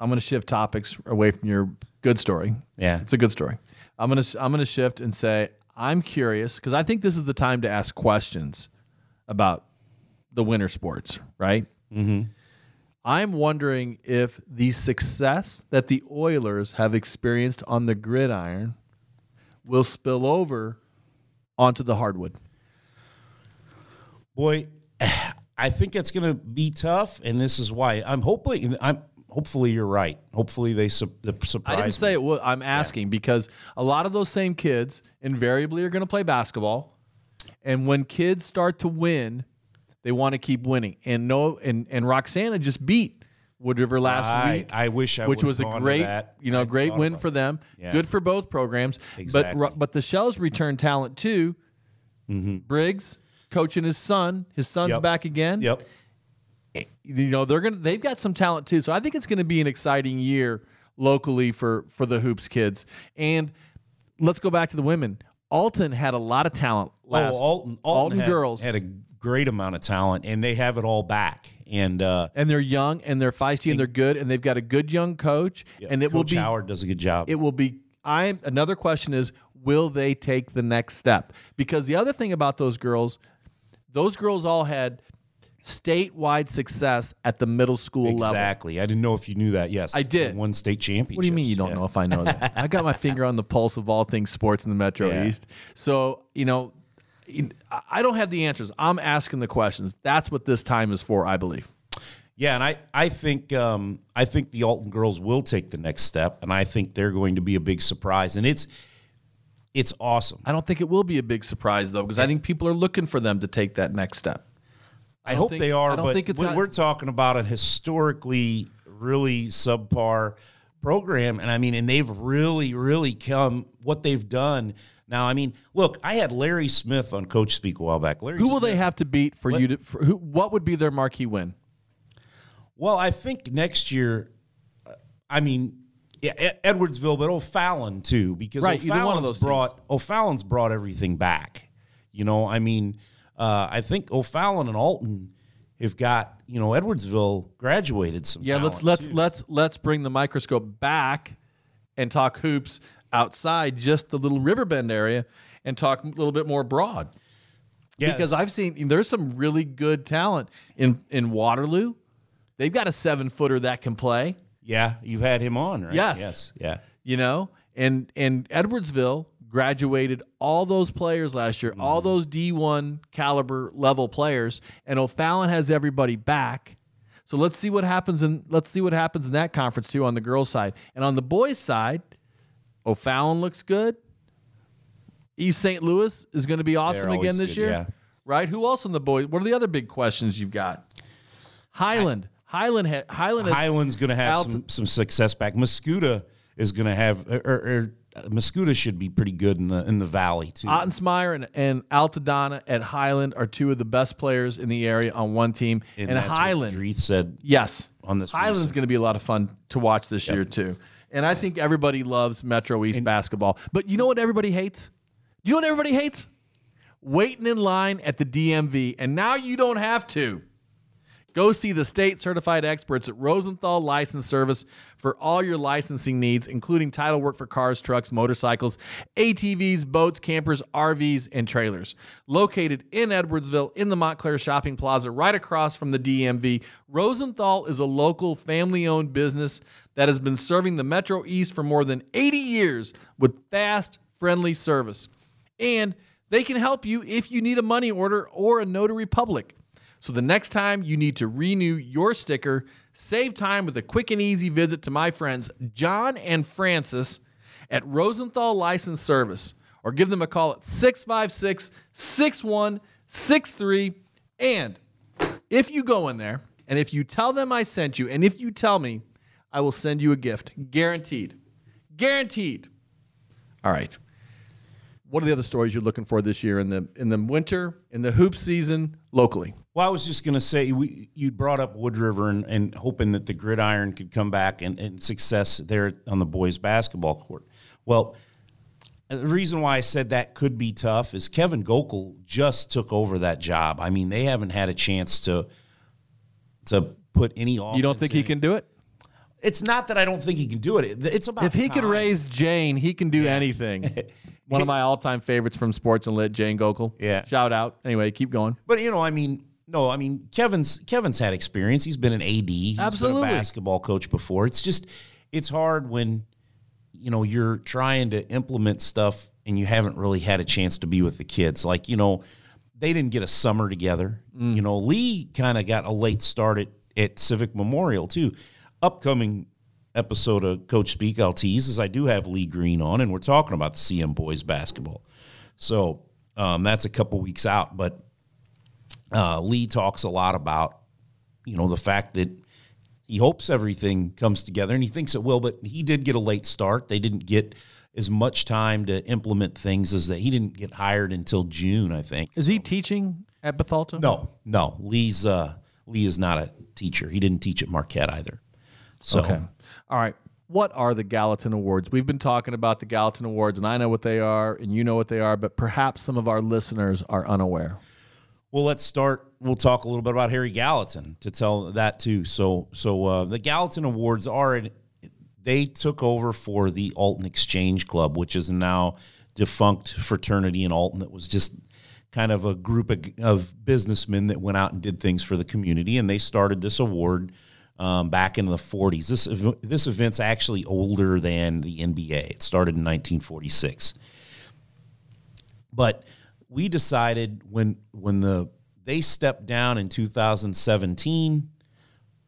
I'm gonna shift topics away from your good story. Yeah. It's a good story. I'm gonna I'm gonna shift and say I'm curious because I think this is the time to ask questions about the winter sports, right? Mm-hmm. I'm wondering if the success that the Oilers have experienced on the gridiron will spill over onto the hardwood. Boy, I think it's going to be tough, and this is why I'm hoping. I'm hopefully you're right. Hopefully they su- the surprise. I didn't say me. it would. I'm asking because a lot of those same kids invariably are going to play basketball, and when kids start to win, they want to keep winning. And no, and and Roxana just beat Wood River last I- week. I wish I which was a great, you know, I great win for them. Yeah. Good for both programs. Exactly. But but the Shells return talent too. Mm-hmm. Briggs coaching his son. His son's. Yep. back again Yep. you know they're gonna they've got some talent too so i think it's gonna be an exciting year locally for for the hoops kids and let's go back to the women alton had a lot of talent last oh, Alton, Alton, had, girls had a great amount of talent, and they have it all back. And uh, and they're young and they're feisty and they're good and they've got a good young coach and it Coach will be Howard does a good job. it will be i'm another question is will they take the next step because the other thing about those girls those girls all had statewide success at the middle school level exactly. I didn't know if you knew that. Yes, I did. Won state championship. What do you mean you don't know if I know that? I got my finger on the pulse of all things sports in the Metro Yeah. East. So, you know, I- I don't have the answers. I'm asking the questions. That's what this time is for, I believe. Yeah, and I, I think um, I think the Alton girls will take the next step, and I think they're going to be a big surprise, and it's it's awesome. I don't think it will be a big surprise though, because I think people are looking for them to take that next step. I, don't hope think- they are, I don't but think it's we- not- we're talking about a historically really subpar program, and I mean, and they've really, really come what they've done. Now, I mean, look, I had Larry Smith on Coach Speak a while back. Larry, Who will Smith, they have to beat for you to? For who? What would be their marquee win? Well, I think next year, uh, I mean, yeah, Edwardsville, but O'Fallon too, because Right, either one of O'Fallon's those brought O'Fallon's brought everything back. You know, I mean, uh, I think O'Fallon and Alton have got you know Edwardsville graduated some. Yeah, let's let's too. let's let's bring the microscope back and talk hoops outside just the little Riverbend area and talk a little bit more broad. Yes. because I've seen there's some really good talent in in Waterloo. They've got a seven footer that can play, yeah, you've had him on, right? Yes. yes, yeah. you know, and and Edwardsville graduated all those players last year, all Mm-hmm. those D1 caliber level players, and O'Fallon has everybody back. So let's see what happens in let's see what happens in that conference too on the girls' side. And on the boys' side, O'Fallon looks good. East St. Louis is going to be awesome again this good, year. yeah. Right? Who else on the boys? What are the other big questions you've got? Highland. Highland ha- Highland has Highland's going to have Alton- some, some success back. Mascuda is going to have, er, er, er, or, or Mascoutah should be pretty good in the in the valley too. Ottensmeyer and, and Altadonna at Highland are two of the best players in the area on one team. And, that's Highland, Dreeth said yes, on this Highland's going to be a lot of fun to watch this year too. And I think everybody loves Metro East basketball. But you know what everybody hates? Do you know what everybody hates? Waiting in line at the DMV. And now you don't have to. Go see the state certified experts at Rosenthal License Service for all your licensing needs, including title work for cars, trucks, motorcycles, ATVs, boats, campers, RVs, and trailers. Located in Edwardsville in the Montclair Shopping Plaza, right across from the DMV, Rosenthal is a local family owned business that has been serving the Metro East for more than 80 years with fast, friendly service. And they can help you if you need a money order or a notary public. So the next time you need to renew your sticker, save time with a quick and easy visit to my friends John and Francis at Rosenthal License Service or give them a call at 656 6163. And if you go in there and if you tell them I sent you and if you tell me, I will send you a gift. Guaranteed. Guaranteed. All right. What are the other stories you're looking for this year in the in the winter, in the hoop season, locally? Well, I was just going to say we, you brought up Wood River and, and hoping that the gridiron could come back and, and success there on the boys basketball court. Well, uh, the reason why I said that could be tough is Kevin Gokel just took over that job. I mean, they haven't had a chance to to put any. You don't think he can do it? It's not that I don't think he can do it. It's about If he could raise Jane, he can do anything. One of my all-time favorites from Sports and Lit, Jane Gokel. Yeah. Shout out. Anyway, keep going. But you know, I mean, no, I mean, Kevin's Kevin's had experience. He's been an AD. He's Absolutely. been a basketball coach before. It's just it's hard when you know you're trying to implement stuff and you haven't really had a chance to be with the kids. Like you know, they didn't get a summer together. You know, Lee kind of got a late start at, at Civic Memorial too. Upcoming episode of Coach Speak, I'll tease is I do have Lee Green on, and we're talking about the CM boys basketball. So um, that's a couple weeks out, but uh, Lee talks a lot about, you know, the fact that he hopes everything comes together and he thinks it will, but he did get a late start. They didn't get as much time to implement things as that. He didn't get hired until June, I think. Is he teaching at Bethalto? No, no. Lee's uh, Lee is not a teacher. He didn't teach at Marquette either. So Okay. All right. What are the Gallatin Awards? We've been talking about the Gallatin Awards, and I know what they are, and you know what they are, but perhaps some of our listeners are unaware. Well, let's start. We'll talk a little bit about Harry Gallatin to tell that too. So, so uh, the Gallatin Awards are they took over for the Alton Exchange Club, which is now defunct fraternity in Alton that was just kind of a group of, of businessmen that went out and did things for the community, and they started this award um, back in the 40s. This this event's actually older than the NBA. It started in 1946 but we decided when when the they stepped down in 2017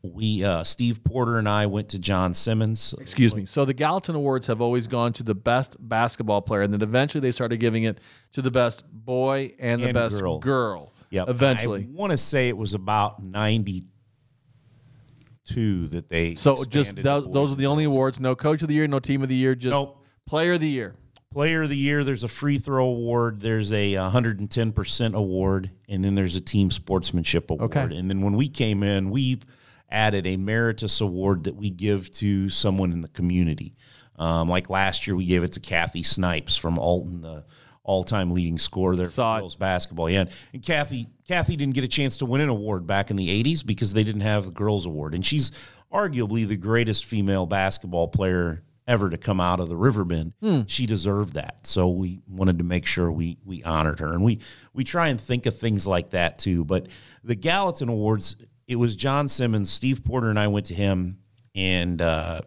we uh, steve porter and i went to john simmons Excuse me. So the Gallatin Awards have always gone to the best basketball player, and then eventually they started giving it to the best boy and the And best girl. girl. Yep. Eventually. i want to say it was about 92 that they So just expanded tho- to boys those are the only awards. No coach of the year, no team of the year, just Nope. player of the year. Player of the year there's a free throw award there's a 110% award and then there's a team sportsmanship award Okay. and then when we came in we've added a meritus award that we give to someone in the community um, like last year we gave it to kathy snipes from alton the all-time leading scorer there Saw for it. girls basketball yeah and kathy kathy didn't get a chance to win an award back in the 80s because they didn't have the girls award and she's arguably the greatest female basketball player ever to come out of the river bend she deserved that so we wanted to make sure we we honored her and we we try and think of things like that too but the gallatin awards it was john simmons steve porter and i went to him and uh,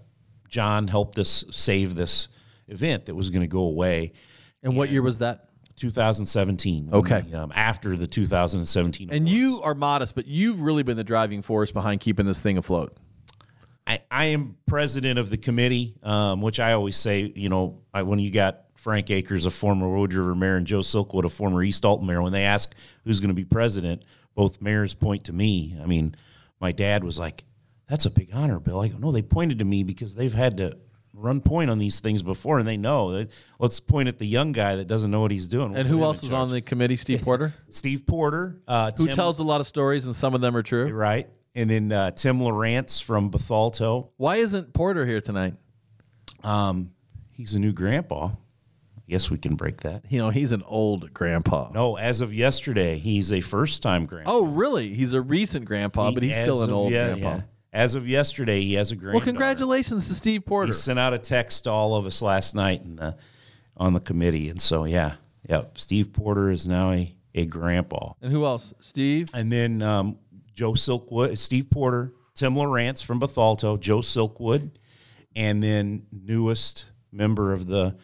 john helped us save this event that was going to go away And what year was that? 2017 Okay. we, um, after the 2017 And awards. you are modest, but you've really been the driving force behind keeping this thing afloat. I, I am president of the committee, um, which I always say, you know, I, when you got Frank Akers, a former Wood River mayor, and Joe Silkwood, a former East Alton mayor, when they ask who's going to be president, both mayors point to me. I mean, my dad was like, "That's a big honor, Bill." I go, "No, they pointed to me because they've had to run point on these things before, and they know. Let's point at the young guy that doesn't know what he's doing. And who else is on the committee? Steve Porter, Steve Porter, uh, who Tim- tells a lot of stories, and some of them are true. right, and then uh, Tim Lawrence from Bethalto. Why isn't Porter here tonight? Um, he's a new grandpa. I guess we can break that. You know, he's an old grandpa. No, as of yesterday, he's a first-time grandpa. Oh, really? He's a recent grandpa, but he's still an of old grandpa. yeah. As of yesterday, he has a granddaughter. Well, congratulations to Steve Porter. He sent out a text to all of us last night and on the committee, and so yeah, yeah. Steve Porter is now a, a grandpa, And who else? Steve. and then um, Joe Silkwood, Steve Porter, Tim Lawrence from Bethalto, Joe Silkwood, and then newest member of the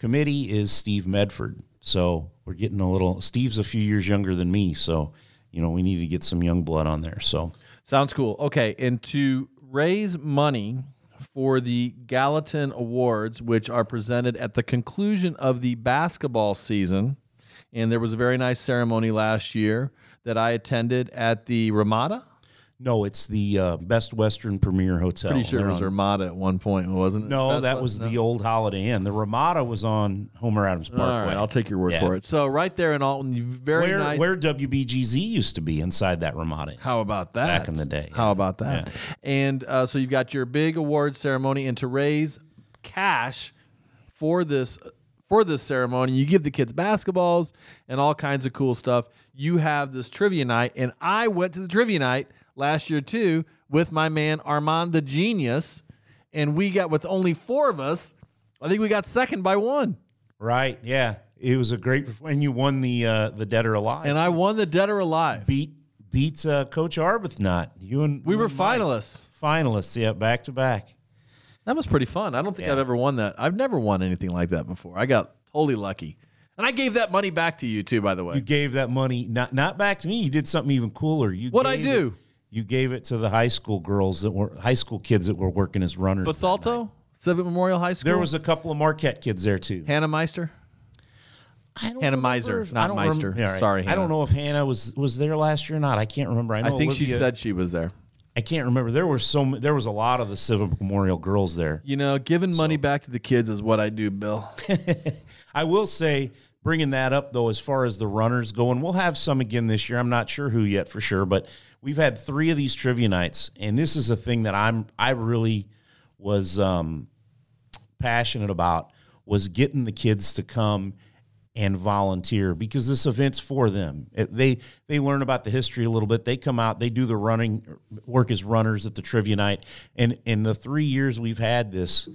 committee is Steve Medford. So we're getting a little. Steve's a few years younger than me, so you know we need to get some young blood on there. So Sounds cool. Okay, and to raise money for the Gallatin Awards, which are presented at the conclusion of the basketball season, and there was a very nice ceremony last year that I attended at the Ramada. no, it's the uh, Best Western Premier Hotel. Pretty sure it was on- Ramada at one point, wasn't it? No, Best that West- was no? the old Holiday Inn. The Ramada was on Homer Adams Parkway. All right, I'll take your word Yeah. for it. So right there in Alton, very where, nice. where WBGZ used to be inside that Ramada. How about that? Back in the day, How yeah. about that? And uh, so you've got your big award ceremony, and to raise cash for this for this ceremony, you give the kids basketballs and all kinds of cool stuff. You have this trivia night, and I went to the trivia night last year too with my man Armand the Genius, and we got with only four of us. I think we got second by one, Right? Yeah, it was a great. And you won the uh, the Dead or Alive. and I won the Dead or Alive. beat beats uh, Coach Arbuthnot. You and We you were and finalists. Finalists, yeah, back to back. That was pretty fun. I don't think Yeah. I've ever won that. I've never won anything like that before. I got totally lucky. And I gave that money back to you too, by the way. You gave that money not not back to me. You did something even cooler. You What'd I do? It, you gave it to the high school girls that were high school kids that were working as runners. Bethalto, Civic Memorial High School. There was a couple of Marquette kids there too. Hannah Meister. I don't Hannah Meiser, if- not Meister. Yeah, right. Sorry, I don't know if Hannah was was there last year or not. I can't remember. I, I think she said she was there. I can't remember. There were so m- there was a lot of the Civic Memorial girls there. You know, giving money back to the kids is what I do, Bill. I will say, bringing that up though, as far as the runners go, and we'll have some again this year. I'm not sure who yet for sure, but we've had three of these trivia nights, and this is a thing that I'm I really was um, passionate about was getting the kids to come and volunteer because this event's for them. It- they they learn about the history a little bit. They come out, they do the running work as runners at the trivia night, and in the three years we've had this,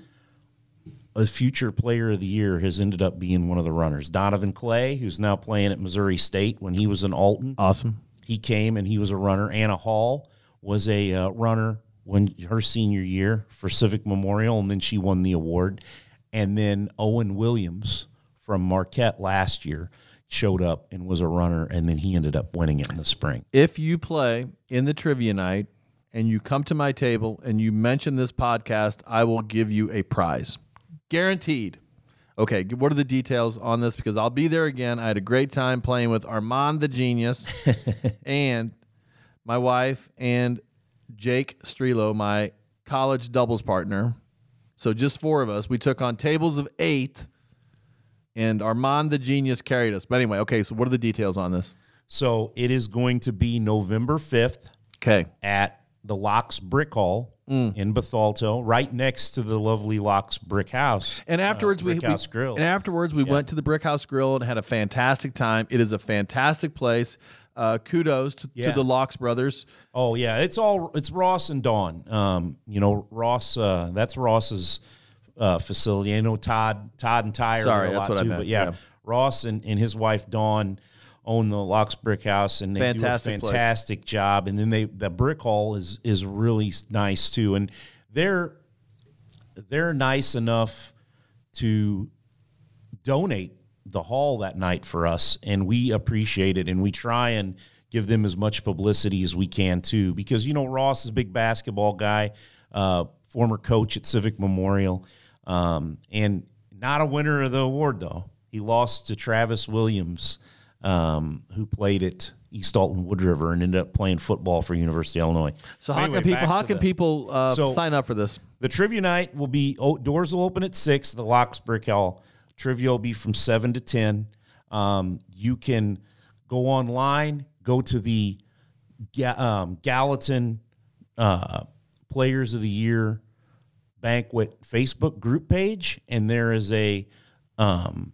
a future player of the year has ended up being one of the runners. Donovan Clay, who's now playing at Missouri State when he was in Alton. Awesome. He came and he was a runner. Anna Hall was a uh, runner when her senior year for Civic Memorial, and then she won the award. And then Owen Williams from Marquette last year showed up and was a runner, and then he ended up winning it in the spring. If you play in the trivia night and you come to my table and you mention this podcast, I will give you a prize. Guaranteed. Okay, what are the details on this? Because I'll be there again. I had a great time playing with Armand the Genius and my wife and Jake Strelo, my college doubles partner. So just four of us. We took on tables of eight, and Armand the Genius carried us. But anyway, okay, so what are the details on this? So it is going to be November 5th Okay. at the Locks Brick Hall Mm. in Bethalto, right next to the lovely Locks Brick House. And afterwards, we, Brick we- House Grill. and afterwards we went to the Brick House Grill and had a fantastic time. It is a fantastic place. Uh, kudos to, Yeah. to the Locks brothers. Oh yeah, it's all it's Ross and Dawn. Um, you know Ross. Uh, that's Ross's uh, facility. I know Todd, Todd and Ty are Sorry, a that's lot what I too. But yeah, yeah. Ross and, and his wife Dawn own the Locks Brick House, and they Fantastic do a place. fantastic job. And then they the Brick Hall is is really nice too, and they're they're nice enough to donate the hall that night for us and we appreciate it and we try and give them as much publicity as we can too because you know ross is a big basketball guy uh, former coach at civic memorial um, and not a winner of the award though he lost to travis williams um, who played at East Alton Wood River and ended up playing football for University of Illinois. So how Anyway, can people how can the- people uh, So- sign up for this? The trivia night will be oh, doors will open at six. The Locks Brick Hall trivia will be from seven to ten. Um, you can go online, go to the Ga- um, Gallatin uh, Players of the Year banquet Facebook group page, and there is a um,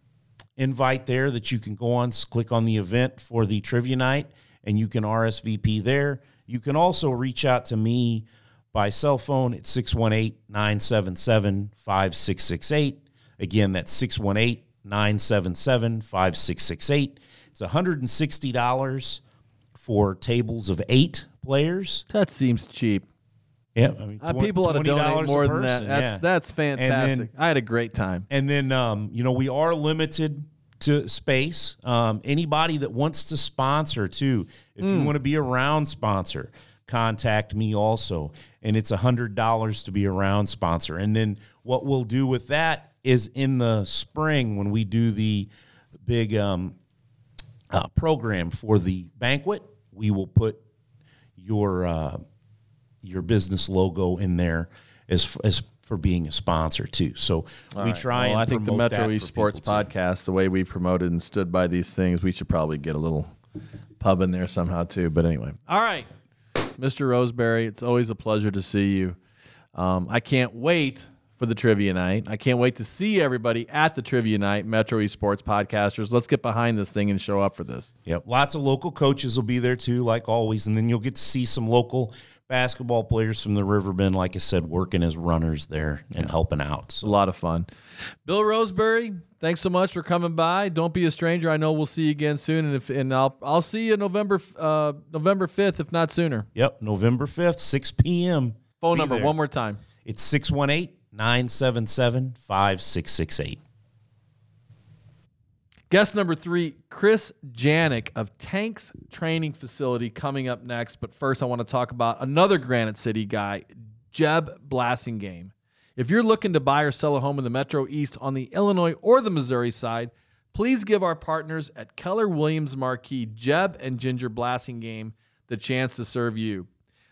invite there that you can go on, click on the event for the trivia night, and you can RSVP there. You can also reach out to me by cell phone at 618 977 5668. Again, that's 618 977 5668. It's $160 for tables of eight players. That seems cheap. Yeah, I mean, Uh, people ought to donate more than that. That's yeah. that's fantastic. then- I had a great time. And then, um, you know, we are limited to space. Um, anybody that wants to sponsor, too, if you want to be a round sponsor, contact me also. And it's $100 to be a round sponsor. And then what we'll do with that is in the spring when we do the big um, uh, program for the banquet, we will put your uh, your business logo in there as as for being a sponsor too. So we right. try Well, and I think the Metro East Sports. Podcast, the way we promoted and stood by these things, we should probably get a little pub in there somehow too. But anyway, all right, Mr. Roseberry, it's always a pleasure to see you. Um, I can't wait for the trivia night. I can't wait to see everybody at the trivia night. Metro East Sports Podcasters, let's get behind this thing and show up for this. Yep, lots of local coaches will be there too, like always, and then you'll get to see some local basketball players from the Riverbend, like I said, working as runners there and helping out. So a lot of fun. Bill Roseberry, thanks so much for coming by. Don't be a stranger. I know we'll see you again soon, and if and I'll I'll see you November uh, November fifth, if not sooner. yep, November fifth, six p.m. Phone Be number there. one more time. It's 618 977 5668. Guest number three, Chris Janek of Tanks Training Facility, coming up next. But first, I want to talk about another Granite City guy, Jeb Blassingame. If you're looking to buy or sell a home in the Metro East on the Illinois or the Missouri side, please give our partners at Keller Williams Marquee, Jeb and Ginger Blassingame, the chance to serve you.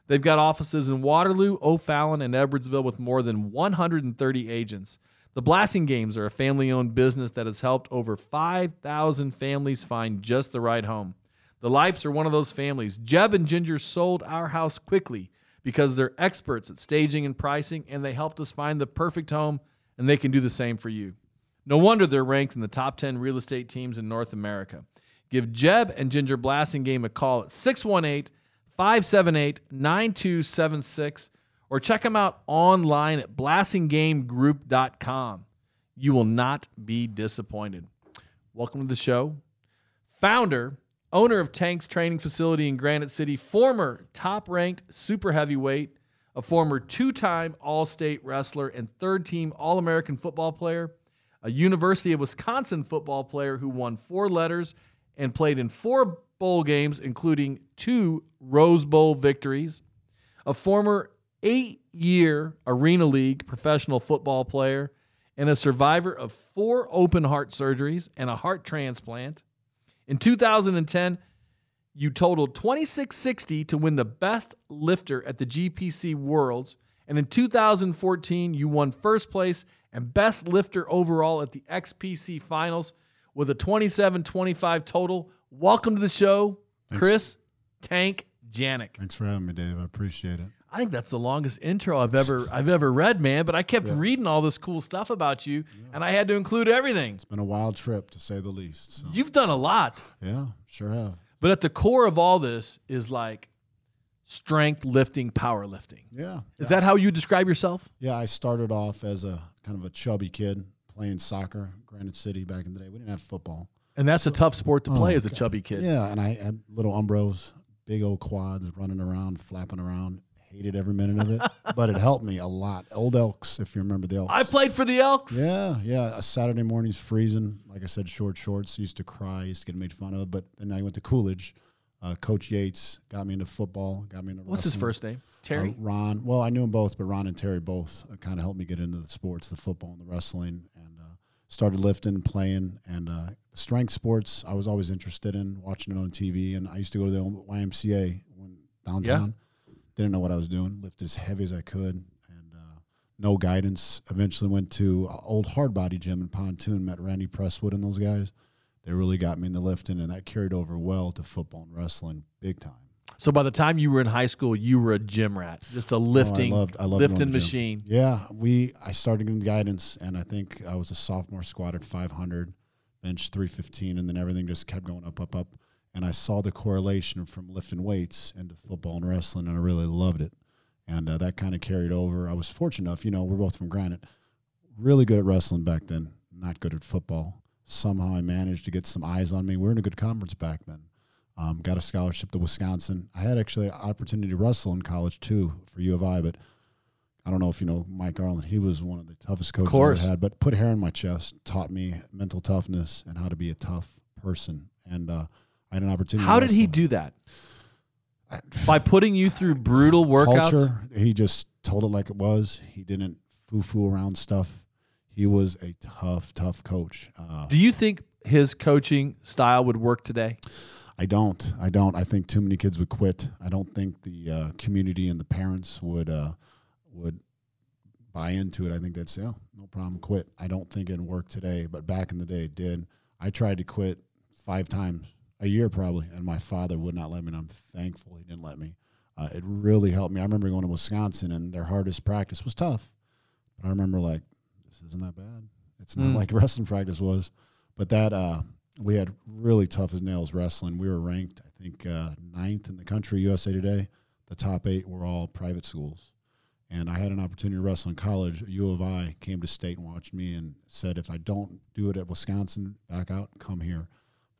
They've got offices in Waterloo, O'Fallon, and Edwardsville with more than 130 agents. The Blassingames are a family owned business that has helped over 5,000 families find just the right home. The Lipes are one of those families. Jeb and Ginger sold our house quickly because they're experts at staging and pricing, and they helped us find the perfect home, and they can do the same for you. No wonder they're ranked in the top 10 real estate teams in North America. Give Jeb and Ginger Blassingame a call at 618 578 9276 or check them out online at blassingamegroup.com. You will not be disappointed. Welcome to the show. Founder, owner of Tanks Training Facility in Granite City, former top ranked super heavyweight, a former two time All State wrestler and third team All American football player, a University of Wisconsin football player who won four letters and played in four bowl games, including two Rose Bowl victories, a former eight year Arena League professional football player, and a survivor of four open heart surgeries and a heart transplant. In 2010, you totaled 2660 to win the best lifter at the GPC Worlds. And in 2014, you won first place and best lifter overall at the XPC Finals with a 27 25 total. Welcome to the show, Chris Tank Janek. Thanks for having me, Dave. I appreciate it. I think that's the longest intro I've ever I've ever read, man. But I kept reading all this cool stuff about you, and I had to include everything. It's been a wild trip to say the least. So, You've done a lot, yeah, sure have. but at the core of all this is like strength lifting, power lifting. Yeah. Is that how you describe yourself? Yeah, I started off as a kind of a chubby kid playing soccer, Granite City back in the day. We didn't have football. And that's a tough sport to play Oh, as a God. chubby kid. Yeah, and I had little umbros, big old quads running around, flapping around. Hated every minute of it, but it helped me a lot. Old Elks, if you remember the Elks. I played for the Elks. Yeah, yeah. A Saturday morning's freezing. Like I said, short shorts. Used to cry. Used to get made fun of. But then I went to Coolidge. Uh, Coach Yates got me into football. Got me into What's his first name? Terry. Uh, Ron. Well, I knew them both, but Ron and Terry both uh, kind of helped me get into the sports, the football and the wrestling. Started lifting and playing. And uh, strength sports, I was always interested in watching it on TV. And I used to go to the YMCA when downtown. Didn't know what I was doing. Lifted as heavy as I could, and uh, no guidance. Eventually went to old hard body gym in Pontoon. Met Randy Presswood and those guys. They really got me in the lifting, and that carried over well to football and wrestling, big time. So by the time you were in high school, you were a gym rat, just a lifting, Oh, I loved, I loved lifting machine. Yeah, we. I started getting guidance, and I think I was a sophomore squat at 500, bench 315, and then everything just kept going up, up, up. And I saw the correlation from lifting weights into football and wrestling, and I really loved it. And uh, that kind of carried over. I was fortunate enough, you know, we're both from Granite, really good at wrestling back then, not good at football. Somehow I managed to get some eyes on me. We were in a good conference back then. Um, got a scholarship to Wisconsin. I had actually an opportunity to wrestle in college too for U of I, but I don't know if you know Mike Garland. He was one of the toughest coaches I ever had. But put hair on my chest, taught me mental toughness and how to be a tough person. And uh, I had an opportunity. How did he do that? By putting you through brutal workouts. Culture. He just told it like it was. He didn't foo foo around stuff. He was a tough, tough coach. Uh, Do you think his coaching style would work today? I don't. I don't. I think too many kids would quit. I don't think the uh, community and the parents would uh, would buy into it. I think they'd say, "Oh, no problem, quit." I don't think it'd work today, but back in the day, it did. I tried to quit five times a year, probably, and my father would not let me. And I'm thankful he didn't let me. Uh, it really helped me. I remember going to Wisconsin, and their hardest practice was tough, but I remember like, this isn't that bad. It's not Mm. like wrestling practice was, but that uh, we had really tough as nails wrestling. We were ranked, I think, uh, ninth in the country, USA Today. The top eight were all private schools. And I had an opportunity to wrestle in college. U of I came to state and watched me and said, if I don't do it at Wisconsin, back out, come here.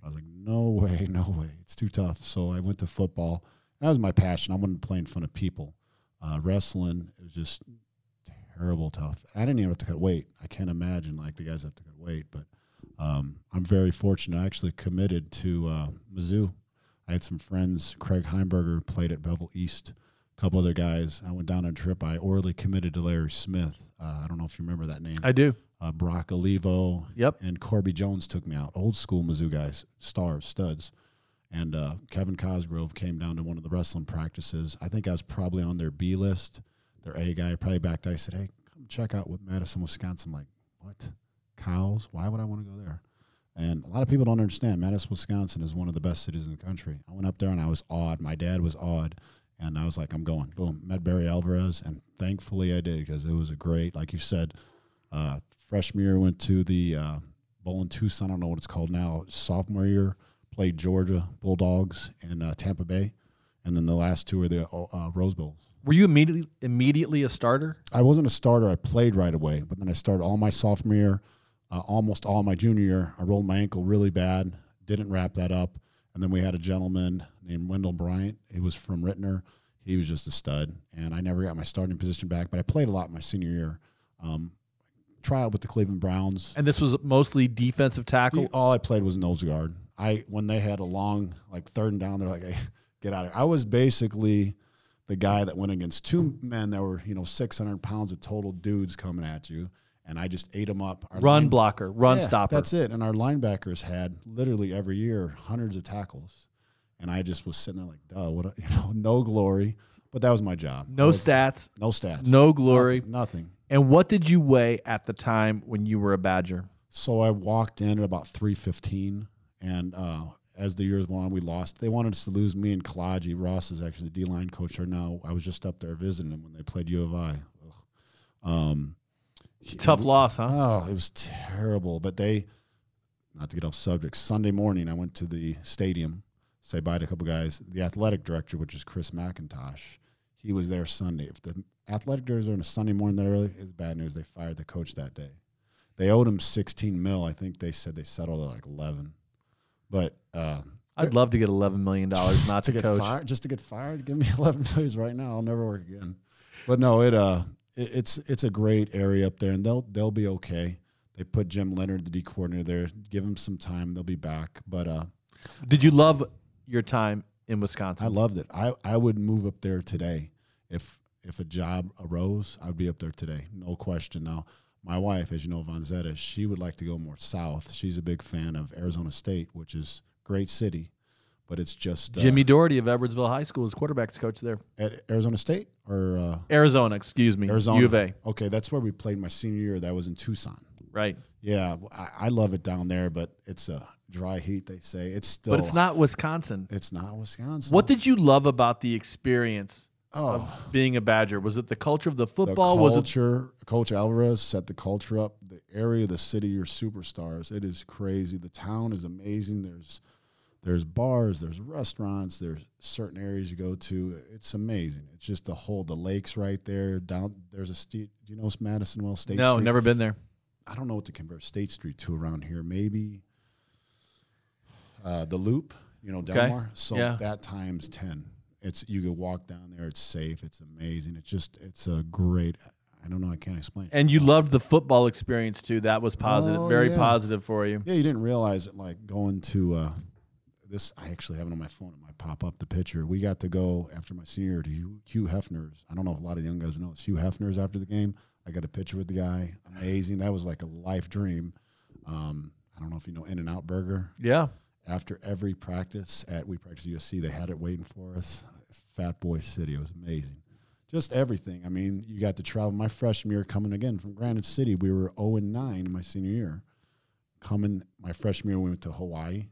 I was like, no way, no way. It's too tough. So I went to football. That was my passion. I wanted to play in front of people. Uh, wrestling is just terrible tough. I didn't even have to cut weight. I can't imagine like the guys have to cut weight, but um, I'm very fortunate. I actually committed to uh, Mizzou. I had some friends. Craig Heimberger played at Belleville East. A couple other guys. I went down on a trip. I orally committed to Larry Smith. Uh, I don't know if you remember that name. I do. Uh, Brock Olivo Yep. and Corby Jones took me out. Old school Mizzou guys, stars, studs. And uh, Kevin Cosgrove came down to one of the wrestling practices. I think I was probably on their B list, their A guy. Probably back there. I said, "Hey, come check out what Madison, Wisconsin." I'm like, what? Cows? Why would I want to go there? And a lot of people don't understand. Madison, Wisconsin is one of the best cities in the country. I went up there and I was awed. My dad was awed. And I was like, I'm going. Boom. Met Barry Alvarez. And thankfully I did because it was a great, like you said, uh, freshman year went to the uh, Bowl in Tucson. I don't know what it's called now. Sophomore year played Georgia Bulldogs in uh, Tampa Bay, and then the last two were the uh, Rose Bowls. Were you immediately immediately a starter? I wasn't a starter. I played right away, but then I started all my sophomore year, uh, almost all my junior year. I rolled my ankle really bad, didn't wrap that up, and then we had a gentleman named Wendell Bryant. He was from Ritenour. He was just a stud, and I never got my starting position back. But I played a lot my senior year. Um, try out with the Cleveland Browns. And this was mostly defensive tackle. The- all I played was nose guard. I when they had a long like third and down, they're like, hey, "Get out of here." I was basically the guy that went against two men that were you know six hundred pounds of total dudes coming at you, and I just ate them up. Our run line- blocker, run Yeah, stopper. That's it. And our linebackers had literally every year hundreds of tackles, and I just was sitting there like, "Duh, what? A, you know, no glory." But that was my job. No was- stats, no stats, no glory. nothing. nothing. And what did you weigh at the time when you were a Badger? So I walked in at about three fifteen, and uh, as the years went on, we lost. They wanted us to lose me and Kolodziej. Ross is actually the D line coach there now. I was just up there visiting him when they played U of I. Um, Tough loss, huh? Oh, it was terrible. But they, not to get off subject, Sunday morning I went to the stadium, say bye to a couple guys. The athletic director, which is Chris McIntosh, he was there Sunday. If the athletic directors are on a Sunday morning that early, it's bad news. They fired the coach that day. They owed him 16 mil. I think they said they settled at like 11. But uh, I'd love to get eleven million dollars not to to get coach. fired, just to get fired, give me 11 million right now. I'll never work again. But no, it uh, it, it's it's a great area up there, and they'll they'll be okay. They put Jim Leonard, the D coordinator, there. Give him some time; they'll be back. But uh, Did you love your time in Wisconsin? I loved it. I I would move up there today if if a job arose. I'd be up there today, no question. Now my wife, as you know, Vonzetta, she would like to go more south. She's a big fan of Arizona State, which is great city, but it's just uh, Jimmy Doherty of Edwardsville High School is quarterbacks coach there. at Arizona State or uh, Arizona, excuse me. Arizona. U of A. Okay, that's where we played my senior year. That was in Tucson. Right. Yeah, I, I love it down there, but it's a dry heat. They say it's still, But it's not Wisconsin. It's not Wisconsin. What did you love about the experience oh of being a Badger? Was it the culture of the the football? Was it culture? Coach Alvarez set the culture up. The area, the city, your superstars. It is crazy. The town is amazing. There's there's bars, there's restaurants, there's certain areas you go to. It's amazing. It's just the whole the lakes right there. Down there's a state. Do you know Madison Well State? no, Street? never been there. I don't know what to convert State Street to around here. Maybe uh, the Loop, you know, Okay. Delmar. So Yeah. that times ten. It's you can walk down there. It's safe. It's amazing. It's just it's a great. I don't know. I can't explain. And you loved the football experience too. That was positive, Oh, very yeah. positive for you. Yeah, you didn't realize it. Like going to uh, this, I actually have it on my phone. It might pop up the picture. We got to go after my senior year to Hugh, Hugh Hefner's. I don't know if a lot of young guys know. It's Hugh Hefner's after the game. I got a picture with the guy. Amazing. That was like a life dream. Um, I don't know if you know In and Out Burger. Yeah. After every practice at we practice USC, they had it waiting for us. It's Fat Boy City. It was amazing. Just everything. I mean, you got to travel. My freshman year coming again from Granite City, we were 0 and 9 in my senior year. Coming my freshman year, we went to Hawaii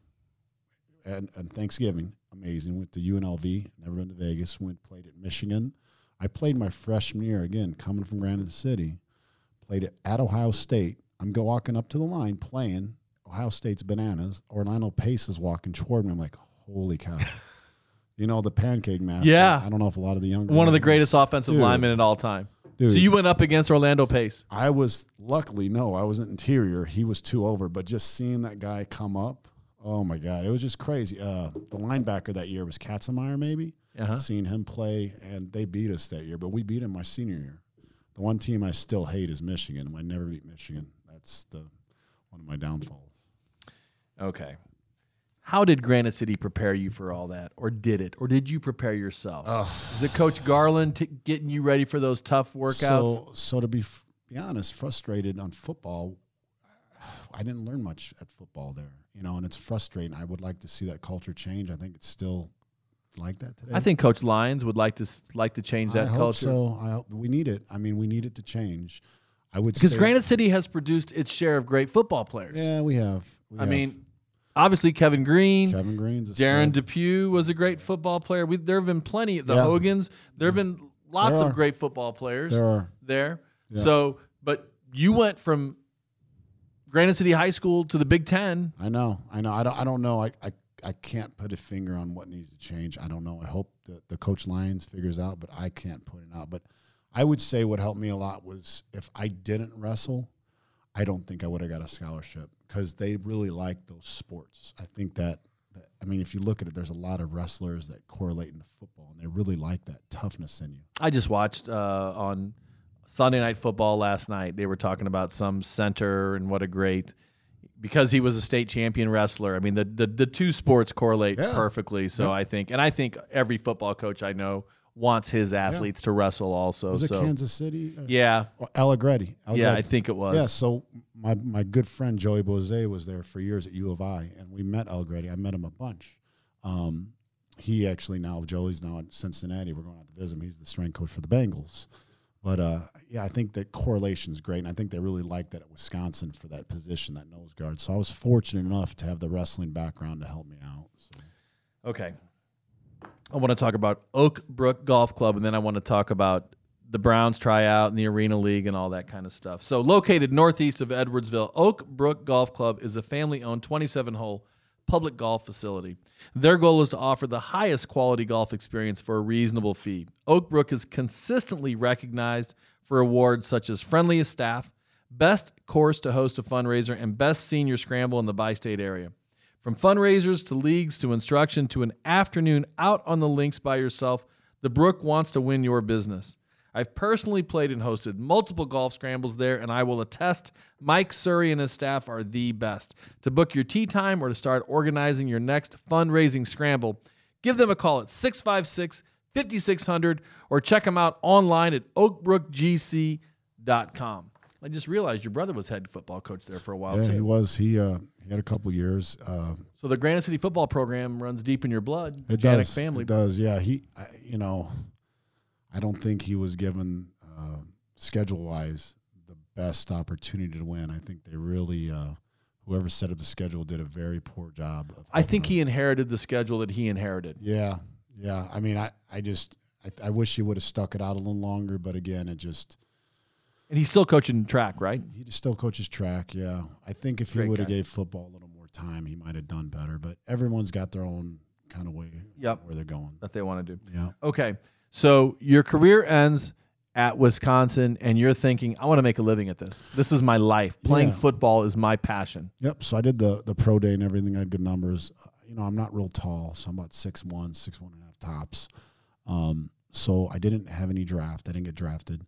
and, and Thanksgiving. Amazing. Went to UNLV. Never been to Vegas. Went played at Michigan. I played my freshman year again, coming from Granite City. Played it at Ohio State. I'm go walking up to the line playing. Ohio State's bananas. Orlando Pace is walking toward me. I'm like, holy cow. you know the pancake master. Yeah. I don't know if a lot of the younger One of the greatest offensive Dude. linemen at all time. Dude, So you went up against Orlando Pace. I was luckily no, I wasn't interior. He was two over, but just seeing that guy come up, oh my god, it was just crazy. Uh, the linebacker that year was Katzenmoyer, maybe. Uh-huh. Seeing him play, and they beat us that year, but we beat him my senior year. The one team I still hate is Michigan. I never beat Michigan. That's the one of my downfalls. Okay. How did Granite City prepare you for all that, or did it, or did you prepare yourself? Is it Coach Garland t- getting you ready for those tough workouts? So, so to be f- be honest, frustrated on football. I didn't learn much at football there, you know, and it's frustrating. I would like to see that culture change. I think it's still like that today. I think Coach Lyons would like to like to change that I culture so. I hope we need it. I mean, we need it to change. I would because Granite City has produced its share of great football players. Yeah, we have. We I have. mean, obviously Kevin Greene, Kevin Greene's a Darren stud. Depew was a great football player. We, there have been plenty. The Yeah. Hogans. There have been lots of great football players There are. there. Yeah. So, but you went from Granite City High School to the Big Ten. I know. I know. I don't. I don't know. I, I. I can't put a finger on what needs to change. I don't know. I hope that the coach Lyons figures out, but I can't put it out. But I would say what helped me a lot was if I didn't wrestle, I don't think I would have got a scholarship because they really like those sports. I think that, that. I mean, if you look at it, there's a lot of wrestlers that correlate into football, and they really like that toughness in you. I just watched uh, on Sunday Night Football last night. They were talking about some center and what a great because he was a state champion wrestler. I mean, the the, the two sports correlate Yeah. perfectly. So Yeah. I think, and I think every football coach I know wants his athletes to wrestle also. Was it so Kansas City? Uh, yeah, oh, Allegretti. yeah, I think it was. Yeah, so my my good friend Joey Boese was there for years at U of I, and we met Allegretti. I met him a bunch. Um, he actually now Joey's now at Cincinnati. We're going out to visit him. He's the strength coach for the Bengals. But uh, yeah, I think that correlation is great, and I think they really like that at Wisconsin for that position, that nose guard. So I was fortunate enough to have the wrestling background to help me out. So. Okay. I want to talk about Oak Brook Golf Club, and then I want to talk about the Browns tryout and the Arena League and all that kind of stuff. So, located northeast of Edwardsville, Oak Brook Golf Club is a family owned 27 hole public golf facility. Their goal is to offer the highest quality golf experience for a reasonable fee. Oak Brook is consistently recognized for awards such as Friendliest Staff, Best Course to Host a Fundraiser, and Best Senior Scramble in the bi state area. From fundraisers to leagues to instruction to an afternoon out on the links by yourself, the Brook wants to win your business. I've personally played and hosted multiple golf scrambles there, and I will attest Mike Surrey and his staff are the best. To book your tea time or to start organizing your next fundraising scramble, give them a call at 656 5600 or check them out online at oakbrookgc.com. I just realized your brother was head football coach there for a while Yeah, too. he was. He uh, he had a couple years. Uh, So the Granite City football program runs deep in your blood. It Janek does. family. It does. Yeah. He, I, you know, I don't think he was given uh, schedule wise the best opportunity to win. I think they really, uh, whoever set up the schedule did a very poor job. Of I think helping he inherited the schedule that he inherited. Yeah. Yeah. I mean, I, I just, I, I wish he would have stuck it out a little longer, but again, it just, And he's still coaching track, right? he still coaches track. Yeah. I think if he would have gave football a little more time, he might have done better. But everyone's got their own kind of way Yep. where they're going. That they want to do. Yeah. Okay. So your career ends at Wisconsin and you're thinking, I want to make a living at this. This is my life. Playing Yeah. football is my passion. Yep. So I did the the pro day and everything. I had good numbers. Uh, you know, I'm not real tall, so I'm about six one, six one and a half tops. Um, so I didn't have any draft. I didn't get drafted.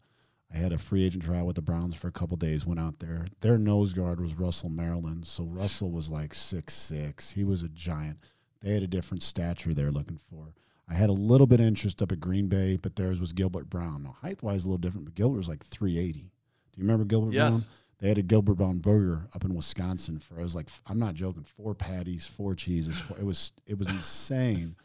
I had a free agent trial with the Browns for a couple days. Went out there. Their nose guard was Russell Maryland. So Russell was like six six. He was a giant. They had a different stature they're looking for. I had a little bit of interest up at Green Bay, but theirs was Gilbert Brown. Now height wise, a little different, but Gilbert was like 380. Do you remember Gilbert Brown? Yes. They had a Gilbert Brown burger up in Wisconsin for I was like I'm not joking, four patties, four cheeses. Four, it was it was insane.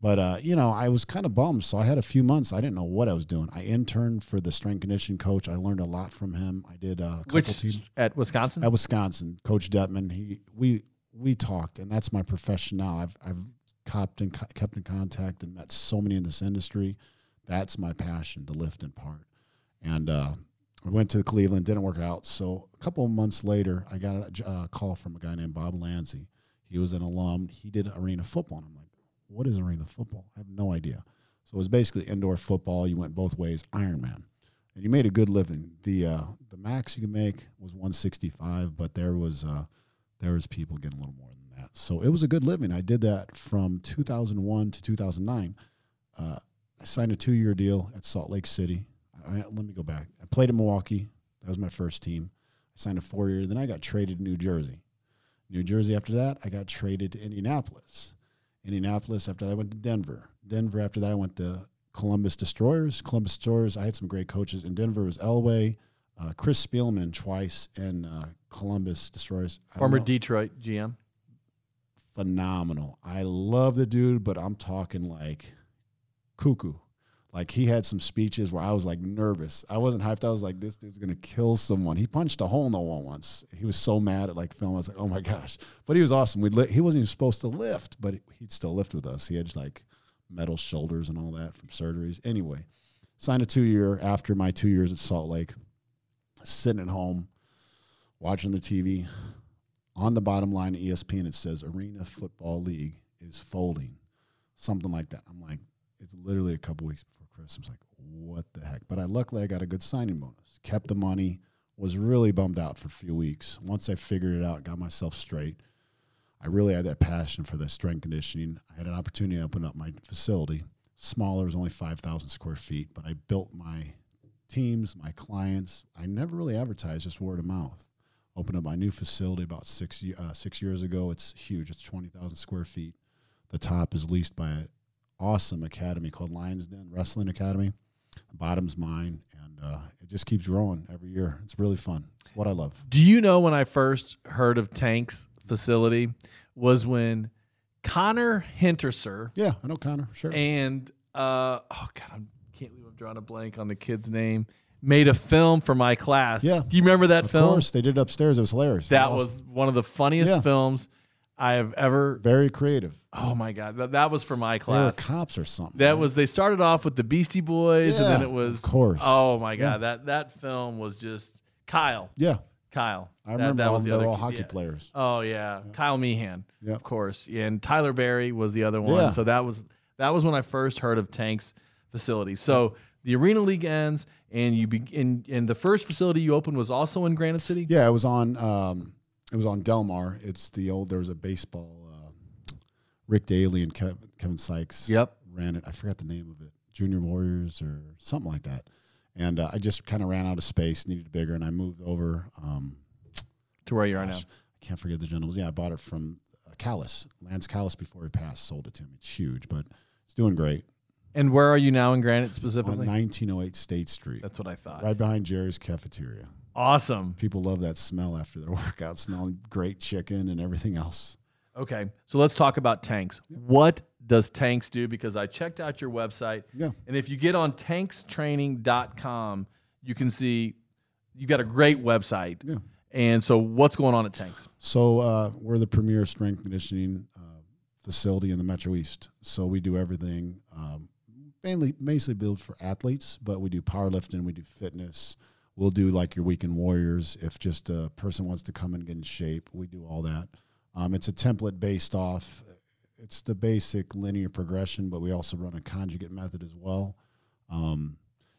But uh, you know, I was kind of bummed. So I had a few months. I didn't know what I was doing. I interned for the strength conditioning coach. I learned a lot from him. I did uh, a couple Which teams at Wisconsin? at Wisconsin. Coach Detman. He we we talked, and that's my profession now. I've I've kept in kept in contact and met so many in this industry. That's my passion, the lifting part. And uh, I went to Cleveland, didn't work out. So a couple of months later, I got a call from a guy named Bob Lanzi. He was an alum. He did arena football. And I'm like, what is arena football? I have no idea. So it was basically indoor football. You went both ways, Ironman. And you made a good living. The uh, the max you could make was 165, but there was uh, there was people getting a little more than So it was a good living. I did that from 2001 to 2009. Uh, I signed a two year deal at Salt Lake City. I, let me go back. I played in Milwaukee. That was my first team. I signed a four year. Then I got traded to New Jersey. New Jersey after that, I got traded to Indianapolis. Indianapolis after that, I went to Denver. Denver after that, I went to Columbus Destroyers. Columbus Destroyers, I had some great coaches. In Denver was Elway, uh, Chris Spielman twice, and uh, Columbus Destroyers. Former know Detroit GM. Phenomenal. I love the dude, but I'm talking like cuckoo. Like he had some speeches where I was like nervous. I wasn't hyped. I was like, this dude's gonna kill someone. He punched a hole in the wall once. He was so mad at like film. I was like, oh my gosh. But he was awesome. We li- he wasn't even supposed to lift, but he'd still lift with us. He had like metal shoulders and all that from surgeries. Anyway, signed a two year after my two years at Salt Lake. Sitting at home, watching the TV, on the bottom line of ESPN, it says Arena Football League is folding, something like that. I'm like, it's literally a couple weeks before Christmas. Like, what the heck? But I luckily I got a good signing bonus, kept the money, was really bummed out for a few weeks. Once I figured it out, got myself straight. I really had that passion for the strength conditioning. I had an opportunity to open up my facility. Smaller, it was only 5,000 square feet, but I built my teams, my clients. I never really advertised, just word of mouth opened up my new facility about six uh, six years ago. It's huge. It's twenty thousand square feet. The top is leased by an awesome academy called Lions Den Wrestling Academy. The bottom's mine, and uh, it just keeps growing every year. It's really fun. It's what I love. Do you know when I first heard of Tank's facility was when Connor Hinterser Yeah, I know Connor. Sure. and uh, oh god, I can't believe I'm drawing a blank on the kid's name. Made a film for my class. Yeah. Do you remember that of film? Of course, they did it upstairs. It was hilarious. That Awesome. was one of the funniest Yeah. films I have ever. very creative. Oh my god, that, that was for my class. cops or something. That right? was they started off with the Beastie Boys, and then it was of course. Oh my god, Yeah. that that film was just Kyle. yeah. Kyle. I remember that, all was the They other were all hockey yeah. players. Oh yeah, Kyle Meehan, Yeah. of course, and Tyler Berry was the other one. Yeah. So that was that was when I first heard of Tank's facility. So the Arena League ends, and you begin. And the first facility you opened was also in Granite City. Yeah, it was on. Um, it was on Delmar. It's the old. There was a baseball. Uh, Rick Daly and Kev, Kevin Sykes. Yep. Ran it. I forgot the name of it. Junior Warriors or something like that. And uh, I just kind of ran out of space, needed bigger, and I moved over. Um, To where you are now. I can't forget the gentleman. Yeah, I bought it from uh, Callis, Lance Callis, before he passed. Sold it to me. It's huge, but it's doing great. And where are you now in Granite On specifically? 1908 State Street, That's what I thought. right behind Jerry's Cafeteria. Awesome. People love that smell after their workout, smelling great chicken and everything else. Okay, so let's talk about tanks. What does tanks do? Because I checked out your website, Yeah. and if you get on tankstraining.com, you can see you got a great website. Yeah. And so, what's going on at Tanks? So uh, we're the premier strength conditioning uh, facility in the Metro East. So we do everything, um, mainly basically built for athletes, but we do powerlifting, we do fitness. We'll do like your weekend warriors. If just a person wants to come and get in shape, we do all that. Um, it's a template based off. It's the basic linear progression, but we also run a conjugate method as well. Um,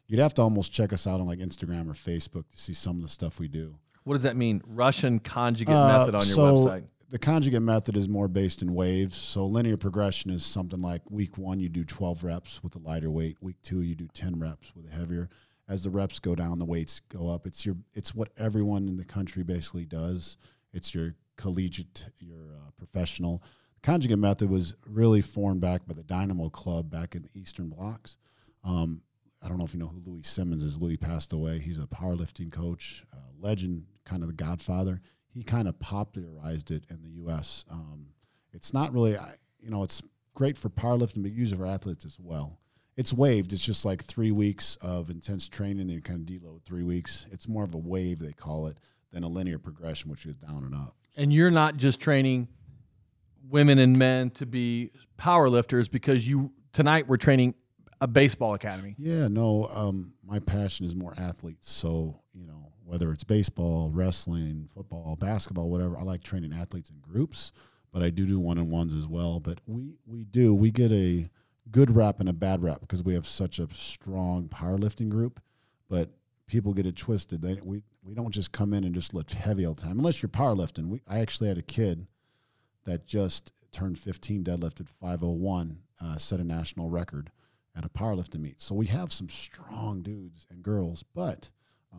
you'd have to almost check us out on like Instagram or Facebook to see some of the stuff we do. What does that mean? Russian conjugate Uh, method on your so website. The conjugate method is more based in waves. So linear progression is something like week one, you do 12 reps with a lighter weight. Week two, you do 10 reps with a heavier. As the reps go down, the weights go up. It's your, it's what everyone in the country basically does. It's your collegiate, your uh, professional. The conjugate method was really formed back by the Dynamo Club back in the Eastern blocks. Um, I don't know if you know who Louie Simmons is. Louis passed away. He's a powerlifting coach, uh, legend, kind of the godfather. He kind of popularized it in the U.S. Um, it's not really, you know, it's great for powerlifting, but used for athletes as well. It's waved. It's just like three weeks of intense training, then you kind of deload three weeks. It's more of a wave, they call it, than a linear progression, which is down and up. And you're not just training women and men to be power lifters because you tonight we're training a baseball academy. Yeah, no, um, my passion is more athletes. So, you know, whether it's baseball, wrestling, football, basketball, whatever, I like training athletes in groups, but I do do one on ones as well. But we, we do, we get a good rep and a bad rep because we have such a strong powerlifting group. But people get it twisted. They, we, we don't just come in and just lift heavy all the time, unless you're powerlifting. We, I actually had a kid that just turned 15, deadlifted 501, uh, set a national record at a powerlifting meet. So we have some strong dudes and girls, but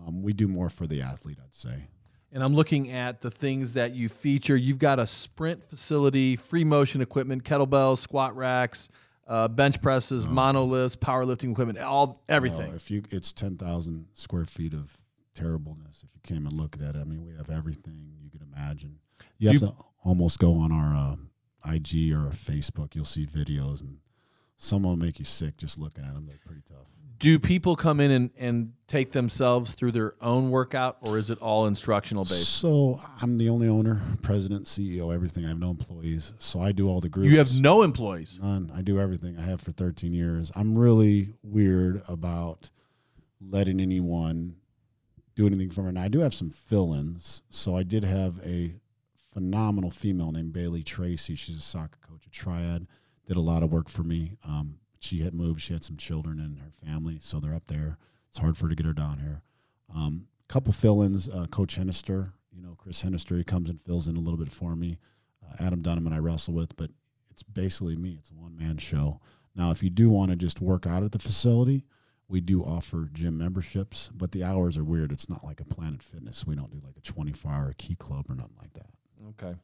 um, we do more for the athlete, I'd say. And I'm looking at the things that you feature. You've got a sprint facility, free motion equipment, kettlebells, squat racks, uh, bench presses, monoliths, powerlifting equipment, all everything. Uh, if you, it's 10,000 square feet of terribleness. If you came and look at it, I mean, we have everything you could imagine. You Do have to almost go on our uh, IG or our Facebook. You'll see videos, and some will make you sick just looking at them. They're pretty tough. Do people come in and, and take themselves through their own workout, or is it all instructional based? So I'm the only owner, president, CEO, everything. I have no employees, so I do all the groups. You have no employees. None. I do everything. I have for 13 years. I'm really weird about letting anyone do anything for me. And I do have some fill-ins. So I did have a phenomenal female named Bailey Tracy. She's a soccer coach at Triad. Did a lot of work for me. Um, she had moved. She had some children and her family, so they're up there. It's hard for her to get her down here. Um, couple fill-ins. Uh, coach Hennister, you know, Chris Hennister, he comes and fills in a little bit for me. Uh, Adam Dunham and I wrestle with, but it's basically me. It's a one man show. Now, if you do want to just work out at the facility, we do offer gym memberships, but the hours are weird. It's not like a Planet Fitness. We don't do like a 24 hour key club or nothing like that. Okay.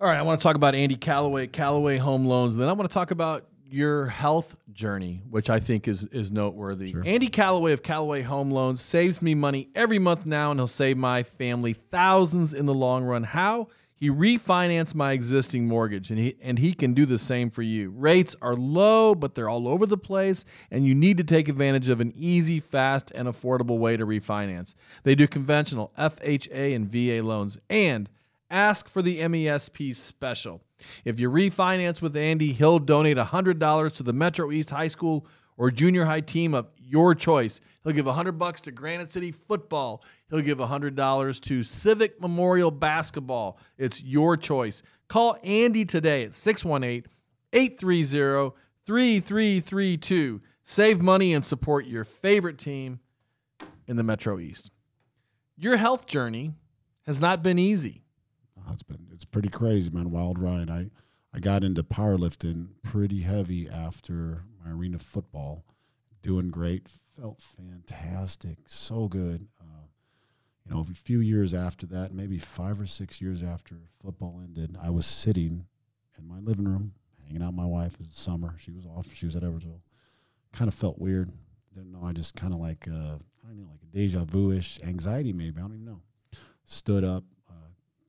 All right. I want to talk about Andy Calloway, Callaway Home Loans. And then I want to talk about your health journey, which I think is is noteworthy. Sure. Andy Callaway of Callaway Home Loans saves me money every month now, and he'll save my family thousands in the long run. How? He refinanced my existing mortgage, and he and he can do the same for you. Rates are low, but they're all over the place, and you need to take advantage of an easy, fast, and affordable way to refinance. They do conventional FHA and VA loans, and ask for the MESP special. If you refinance with Andy, he'll donate $100 to the Metro East High School or junior high team of your choice. He'll give 100 bucks to Granite City football. He'll give $100 to Civic Memorial basketball. It's your choice. Call Andy today at 618 830 3332. Save money and support your favorite team in the Metro East. Your health journey has not been easy. It's been it's pretty crazy, man. Wild ride. I I got into powerlifting pretty heavy after my arena football. Doing great. Felt fantastic. So good. Uh, you know, a few years after that, maybe five or six years after football ended, I was sitting in my living room, hanging out with my wife. It was summer. She was off. She was at Edwardsville. Kind of felt weird. didn't know. I just kind of like uh, I don't know, like a deja vu ish anxiety maybe. I don't even know. Stood up,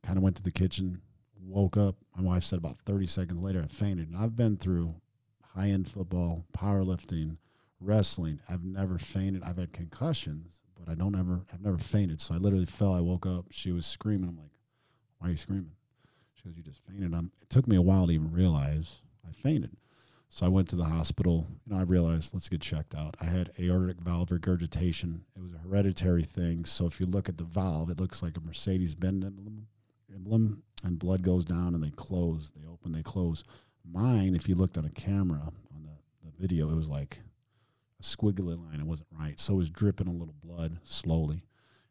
kind of went to the kitchen, woke up. My wife said about 30 seconds later I fainted. And I've been through high end football, powerlifting, wrestling. I've never fainted. I've had concussions, but I don't ever. I've never fainted. So I literally fell. I woke up. She was screaming. I'm like, "Why are you screaming?" She goes, "You just fainted." I'm, it took me a while to even realize I fainted. So I went to the hospital. Know, I realized let's get checked out. I had aortic valve regurgitation. It was a hereditary thing. So if you look at the valve, it looks like a Mercedes-Benz emblem, emblem, and blood goes down and they close. They open, they close. Mine, if you looked on a camera on the, the video, it was like a squiggly line. It wasn't right. So it was dripping a little blood slowly.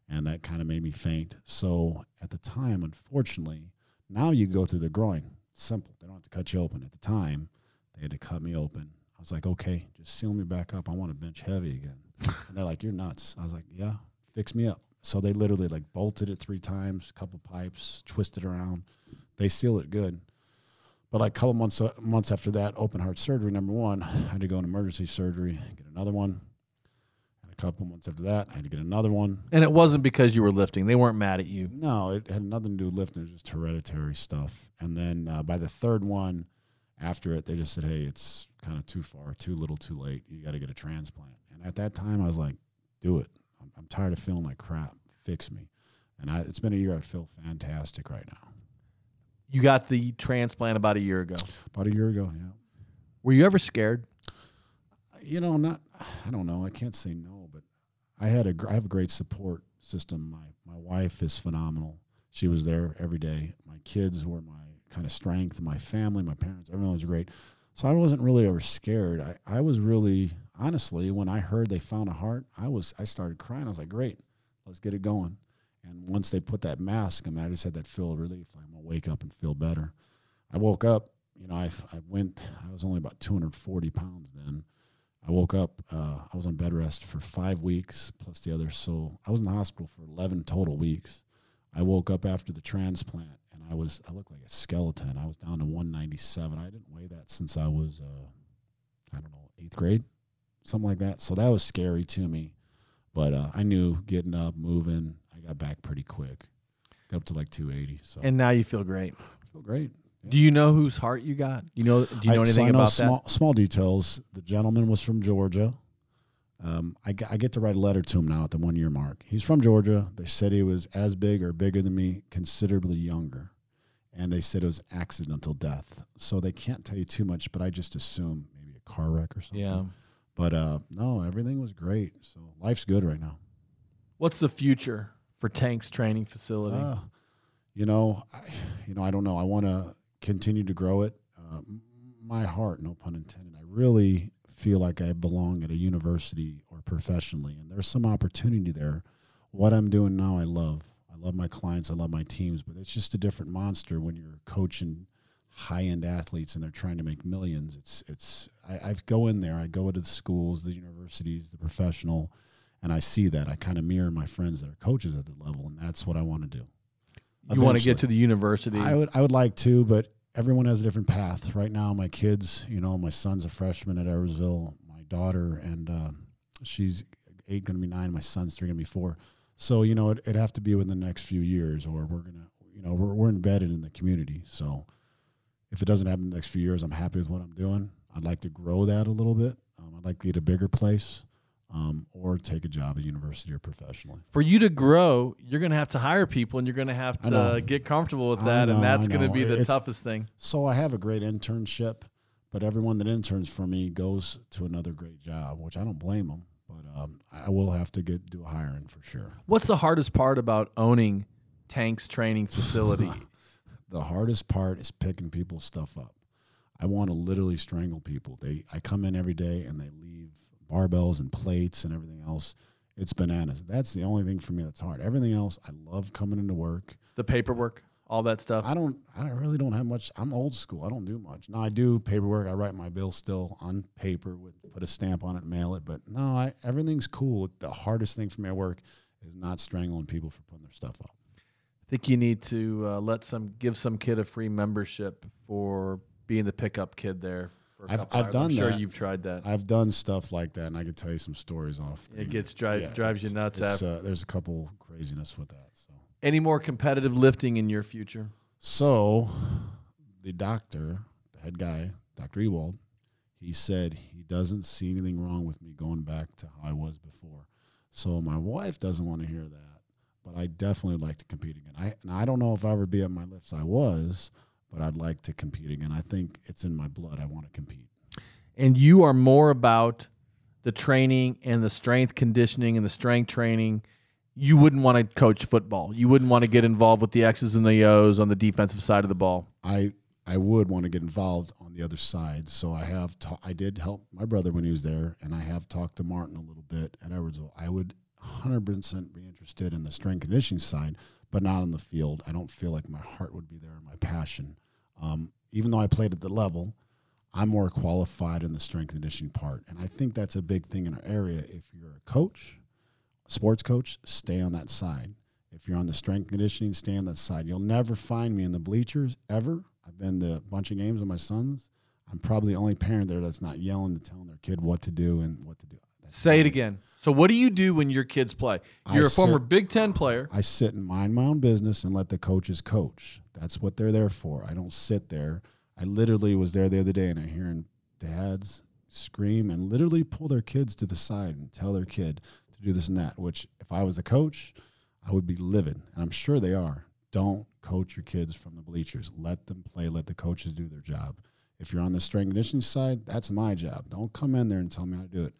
And that kind of made me faint. So at the time, unfortunately, now you go through the groin. Simple. They don't have to cut you open. At the time, they had to cut me open. I was like, okay, just seal me back up. I want to bench heavy again. and they're like, you're nuts. I was like, yeah, fix me up. So they literally like bolted it three times, a couple pipes, twisted around. They sealed it good. But like a couple months uh, months after that, open heart surgery number one, I had to go in emergency surgery, get another one. And a couple months after that, I had to get another one. And it wasn't because you were lifting. They weren't mad at you. No, it had nothing to do with lifting. It was just hereditary stuff. And then uh, by the third one, after it, they just said, "Hey, it's kind of too far, too little, too late. You got to get a transplant." And at that time, I was like, "Do it. I'm, I'm tired of feeling like crap. Fix me." And I, it's been a year. I feel fantastic right now. You got the transplant about a year ago. About a year ago, yeah. Were you ever scared? You know, not. I don't know. I can't say no, but I had a. I have a great support system. My my wife is phenomenal. She was there every day. My kids were my kind of strength. My family, my parents, everyone was great. So I wasn't really ever scared. I, I was really honestly when I heard they found a heart, I was I started crying. I was like, great, let's get it going. And once they put that mask, I mean, I just had that feel of relief. Like I'm gonna wake up and feel better. I woke up. You know, I I went. I was only about 240 pounds then. I woke up. Uh, I was on bed rest for five weeks plus the other. So I was in the hospital for 11 total weeks. I woke up after the transplant and I was I looked like a skeleton. I was down to 197. I didn't weigh that since I was uh, I don't know eighth grade, something like that. So that was scary to me, but uh, I knew getting up, moving, I got back pretty quick. Got up to like 280. So And now you feel great. I feel great. Do you know whose heart you got? You know? Do you know I, so anything I know about small, Small details. The gentleman was from Georgia. Um, I, I get to write a letter to him now at the one year mark. He's from Georgia. They said he was as big or bigger than me, considerably younger. And they said it was accidental death. So they can't tell you too much, but I just assume maybe a car wreck or something. Yeah. But uh, no, everything was great. So life's good right now. What's the future for Tanks Training Facility? Uh, you know, I, you know, I don't know. I want to continue to grow it. Uh, my heart, no pun intended. I really feel like I belong at a university or professionally, and there's some opportunity there. What I'm doing now, I love. I love my clients. I love my teams, but it's just a different monster when you're coaching high-end athletes and they're trying to make millions. It's it's. I, I go in there. I go into the schools, the universities, the professional, and I see that. I kind of mirror my friends that are coaches at the level, and that's what I want to do. you want to get to the university. I would I would like to, but everyone has a different path. Right now, my kids, you know, my son's a freshman at Edwardsville. My daughter, and uh, she's eight, going to be nine. My son's three, going to be four. So you know, it, it'd have to be within the next few years, or we're gonna, you know, we're we're embedded in the community. So if it doesn't happen in the next few years, I'm happy with what I'm doing. I'd like to grow that a little bit. Um, I'd like to get a bigger place, um, or take a job at university or professionally. for you to grow, you're going to have to hire people and you're going to have to get comfortable with that. know, and that's going to be the It's- toughest thing. So I have a great internship, but everyone that interns for me goes to another great job, which I don't blame them. But um, I will have to get do a hiring for sure. What's the hardest part about owning Tanks Training Facility? The hardest part is picking people's stuff up. I want to literally strangle people. They I come in every day and they leave barbells and plates and everything else. It's bananas. That's the only thing for me that's hard. Everything else, I love coming into work. the paperwork, all that stuff. I don't. I don't- really don't have much. I'm old school. I don't do much. No, I do paperwork. I write my bill still on paper with put a stamp on it, mail it. But no, I everything's cool. The hardest thing for me at work is not strangling people for putting their stuff up. I think you need to uh, let some give some kid a free membership for being the pickup kid there I've- I've done I'm sure that. you've tried that. I've done stuff like that, and I could tell you some stories off. It the- gets dri- drives you nuts. Uh, there's a couple craziness with that. So, Any more competitive lifting in your future? so the doctor, the head guy, Dr. Ewald, he said he doesn't see anything wrong with me going back to how I was before. So my wife doesn't want to hear that, but I definitely would like to compete again. I and I don't know if I ever be at my lifts I was, but I'd like to compete again. I think it's in my blood. I want to compete. and you are more about the training and the strength conditioning and the strength training. You wouldn't want to coach football. You wouldn't want to get involved with the X's and the O's on the defensive side of the ball. I I would want to get involved on the other side. So I have ta- I did help my brother when he was there, and I have talked to Martin a little bit at Edwardsville. I would 100% be interested in the strength conditioning side, but not on the field. I don't feel like my heart would be there, my passion. Um, even though I played at the level, I'm more qualified in the strength conditioning part, and I think that's a big thing in our area. If you're a coach, sports coach, stay on that side. If you're on the strength conditioning, stay on that side. You'll never find me in the bleachers ever. I've been to a bunch of games with my sons. I'm probably the only parent there that's not yelling and telling their kid what to do and what to do. That's Say it again. So, what do you do when your kids play? You're a former sit- Big Ten player. I sit and mind my own business and let the coaches coach. That's what they're there for. I don't sit there. I literally was there the other day and I hearing dads scream and literally pull their kids to the side and tell their kid to do this and that. Which, if I was a coach, I would be livid, and I'm sure they are. Don't coach your kids from the bleachers. Let them play. Let the coaches do their job. If you're on the strength conditioning side, that's my job. Don't come in there and tell me how to do it.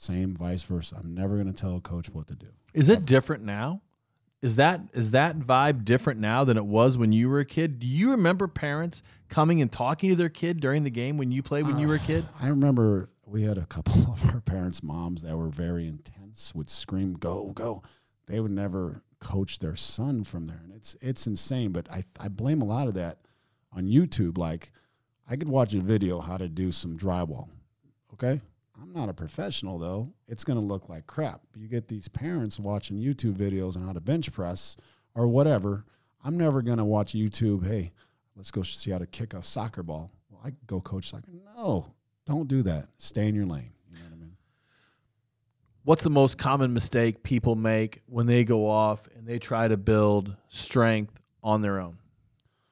Same, vice versa. I'm never going to tell a coach what to do. Is it different now? Is that is that vibe different now than it was when you were a kid? Do you remember parents coming and talking to their kid during the game when you played when you were a kid? I remember we had a couple of our parents' moms that were very intense, would scream, "Go, go!" They would never coach their son from there, and it's it's insane. But I I blame a lot of that on YouTube. Like I could watch a video how to do some drywall. Okay, I'm not a professional though. It's gonna look like crap. You get these parents watching YouTube videos on how to bench press or whatever. I'm never gonna watch YouTube. Hey, let's go see how to kick a soccer ball. Well, I go coach soccer. No, don't do that. Stay in your lane. You know what I mean? What's the most common mistake people make when they go off and they try to build strength on their own?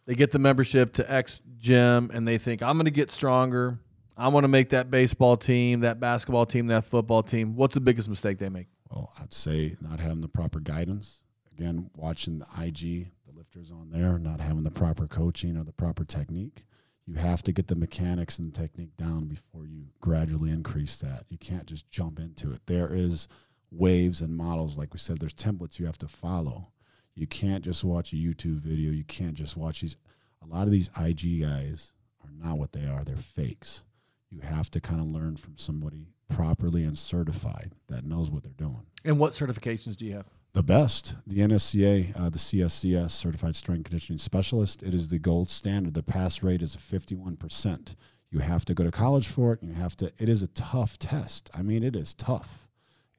They get the membership to X gym and they think, I'm going to get stronger. I want to make that baseball team, that basketball team, that football team. What's the biggest mistake they make? Well, I'd say not having the proper guidance. Again, watching the IG, the lifters on there, not having the proper coaching or the proper technique. You have to get the mechanics and technique down before you gradually increase that. You can't just jump into it. There is waves and models, like we said, there's templates you have to follow. You can't just watch a YouTube video. You can't just watch these. A lot of these IG guys are not what they are. They're fakes. You have to kind of learn from somebody properly and certified that knows what they're doing. And what certifications do you have? The best, the NSCA, uh, the CSCS, Certified Strength Conditioning Specialist. It is the gold standard. The pass rate is 51%. You have to go to college for it. You have to. It is a tough test. I mean, it is tough.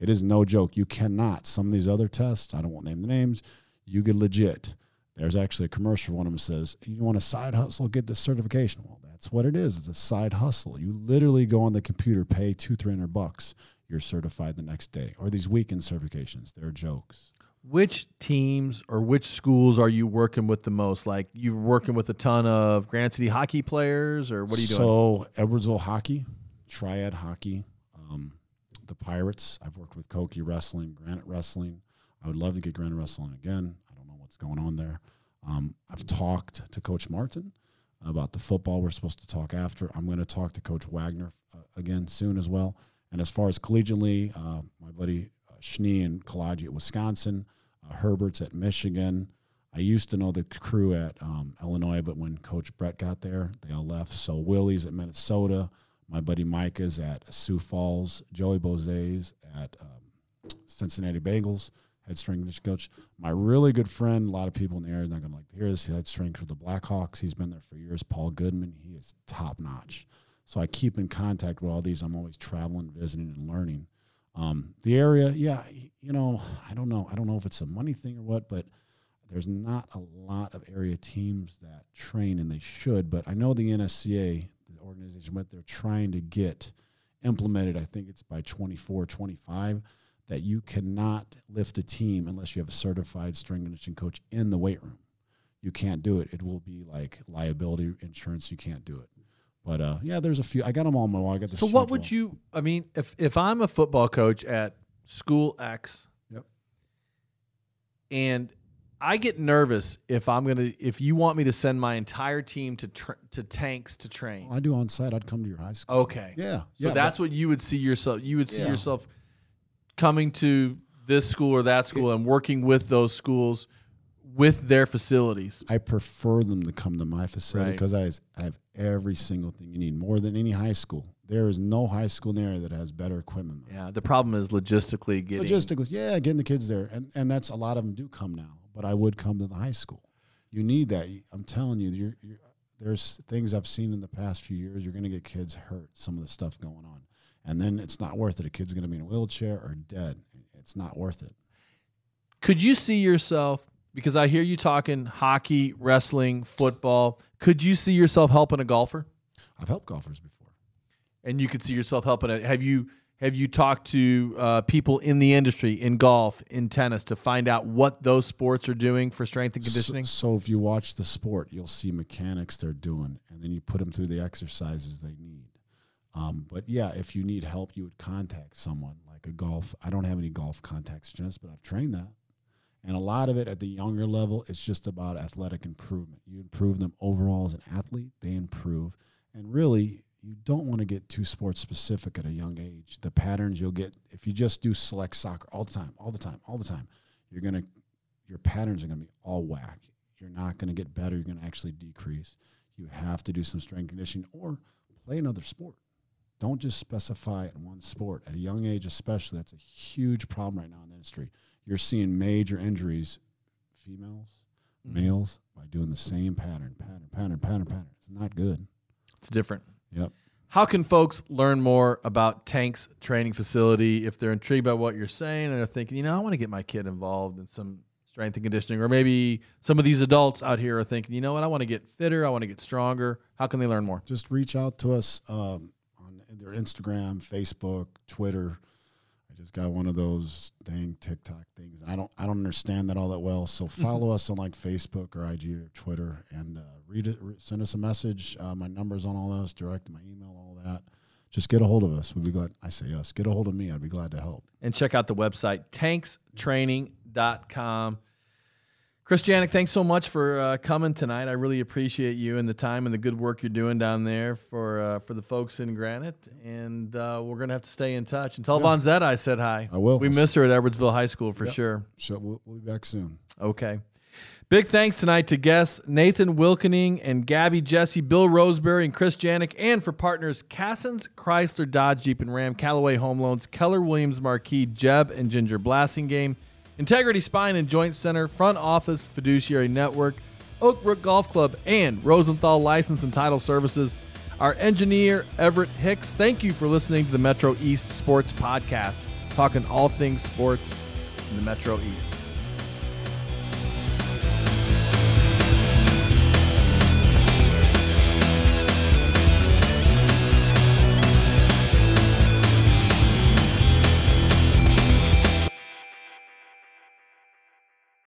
It is no joke. You cannot. Some of these other tests, I don't want to name the names. You get legit. There's actually a commercial. One of them says, "You want a side hustle? Get this certification." Well, that's what it is. It's a side hustle. You literally go on the computer, pay two, three hundred bucks. You're certified the next day. Or these weekend certifications. They're jokes. Which teams or which schools are you working with the most? Like you're working with a ton of Granite City hockey players, or what are you doing? So Edwardsville hockey, Triad hockey, um, the Pirates. I've worked with Koki wrestling, Granite wrestling. I would love to get Granite wrestling again. I don't know what's going on there. Um, I've talked to Coach Martin about the football. We're supposed to talk after. I'm going to talk to Coach Wagner uh, again soon as well. And as far as collegiately, uh, my buddy uh, Schnee and Kalaji at Wisconsin, uh, Herbert's at Michigan. I used to know the crew at um, Illinois, but when Coach Brett got there, they all left. So Willie's at Minnesota. My buddy Mike is at Sioux Falls. Joey Boese's at um, Cincinnati Bengals, head strength coach. My really good friend, a lot of people in the area are not going to like to hear this. He head strength for the Blackhawks. He's been there for years. Paul Goodman. He is top notch. So I keep in contact with all these. I'm always traveling, visiting, and learning. Um, the area, yeah, you know, I don't know. I don't know if it's a money thing or what, but there's not a lot of area teams that train, and they should. But I know the NSCA, the organization what they're trying to get implemented. I think it's by 24, 25 that you cannot lift a team unless you have a certified strength and conditioning coach in the weight room. You can't do it. It will be like liability insurance. You can't do it. But uh, yeah, there's a few. I got them all on my wall. I got the. So what would you? I mean, if if I'm a football coach at school X, Yep. and I get nervous if I'm gonna if you want me to send my entire team to tr to tanks to train. Well, I do on site. I'd come to your high school. Okay. Yeah. So yeah, that's what you would see yourself. You would see Yeah. yourself coming to this school or that school and working with those schools with their facilities. I prefer them to come to my facility Right. because I, I have every single thing you need, more than any high school. There is no high school in the area that has better equipment. Yeah. The problem is logistically getting. Logistically, yeah, getting the kids there, and and that's a lot of them do come now. But I would come to the high school. You need that. I'm telling you, you're, you're, there's things I've seen in the past few years. You're going to get kids hurt. Some of the stuff going on, and then it's not worth it. A kid's going to be in a wheelchair or dead. It's not worth it. Could you see yourself? Because I hear you talking hockey, wrestling, football. Could you see yourself helping a golfer? I've helped golfers before. and you could see yourself helping it. Have you have you talked to uh, people in the industry in golf, in tennis, to find out what those sports are doing for strength and conditioning? So, so if you watch the sport, you'll see mechanics they're doing, and then you put them through the exercises they need. Um, but yeah, if you need help, you would contact someone like a golf. I don't have any golf contact strengths, but I've trained that. And a lot of it at the younger level, it's just about athletic improvement. You improve them overall as an athlete, they improve. And really, you don't want to get too sports specific at a young age. The patterns you'll get if you just do select soccer all the time, all the time, all the time, you're gonna your patterns are gonna be all whack. You're not gonna get better. You're gonna actually decrease. You have to do some strength conditioning or play another sport. Don't just specify it in one sport at a young age, especially. That's a huge problem right now in the industry. You're seeing major injuries, females, males, by doing the same pattern, pattern, pattern, pattern, pattern. It's not good. It's different. Yep. How can folks learn more about Tank's training facility if they're intrigued by what you're saying and they're thinking, you know, I want to get my kid involved in some strength and conditioning, or maybe some of these adults out here are thinking, you know what, I want to get fitter, I want to get stronger. How can they learn more? Just reach out to us um, their Instagram, Facebook, Twitter. I just got one of those dang TikTok things. I don't I don't understand that all that well. So follow us on like Facebook or IG or Twitter and uh, read it. Re- send us a message. Uh, my numbers on all those. Direct my email, all that. Just get a hold of us. We'd be glad. I say us. Get a hold of me. I'd be glad to help. and check out the website tankstraining.com. Chris Janek, thanks so much for uh, coming tonight. I really appreciate you and the time and the good work you're doing down there for uh, for the folks in Granite. And uh, we're gonna have to stay in touch. And tell Von Zetta I said hi. I will. We miss her at Edwardsville High School for Yep. sure. So we'll, we'll be back soon. Okay. Big thanks tonight to guests Nathan Wilkening and Gabby Jesse, Bill Roseberry, and Chris Janek, and for partners Cassens, Chrysler, Dodge, Jeep, and Ram, Callaway Home Loans, Keller Williams Marquee, Jeb, and Ginger Blassingame, Integrity Spine and Joint Center, Front Office Fiduciary Network, Oakbrook Golf Club, and Rosenthal License and Title Services. Our engineer, Everett Hicks, thank you for listening to the Metro East Sports Podcast, talking all things sports in the Metro East.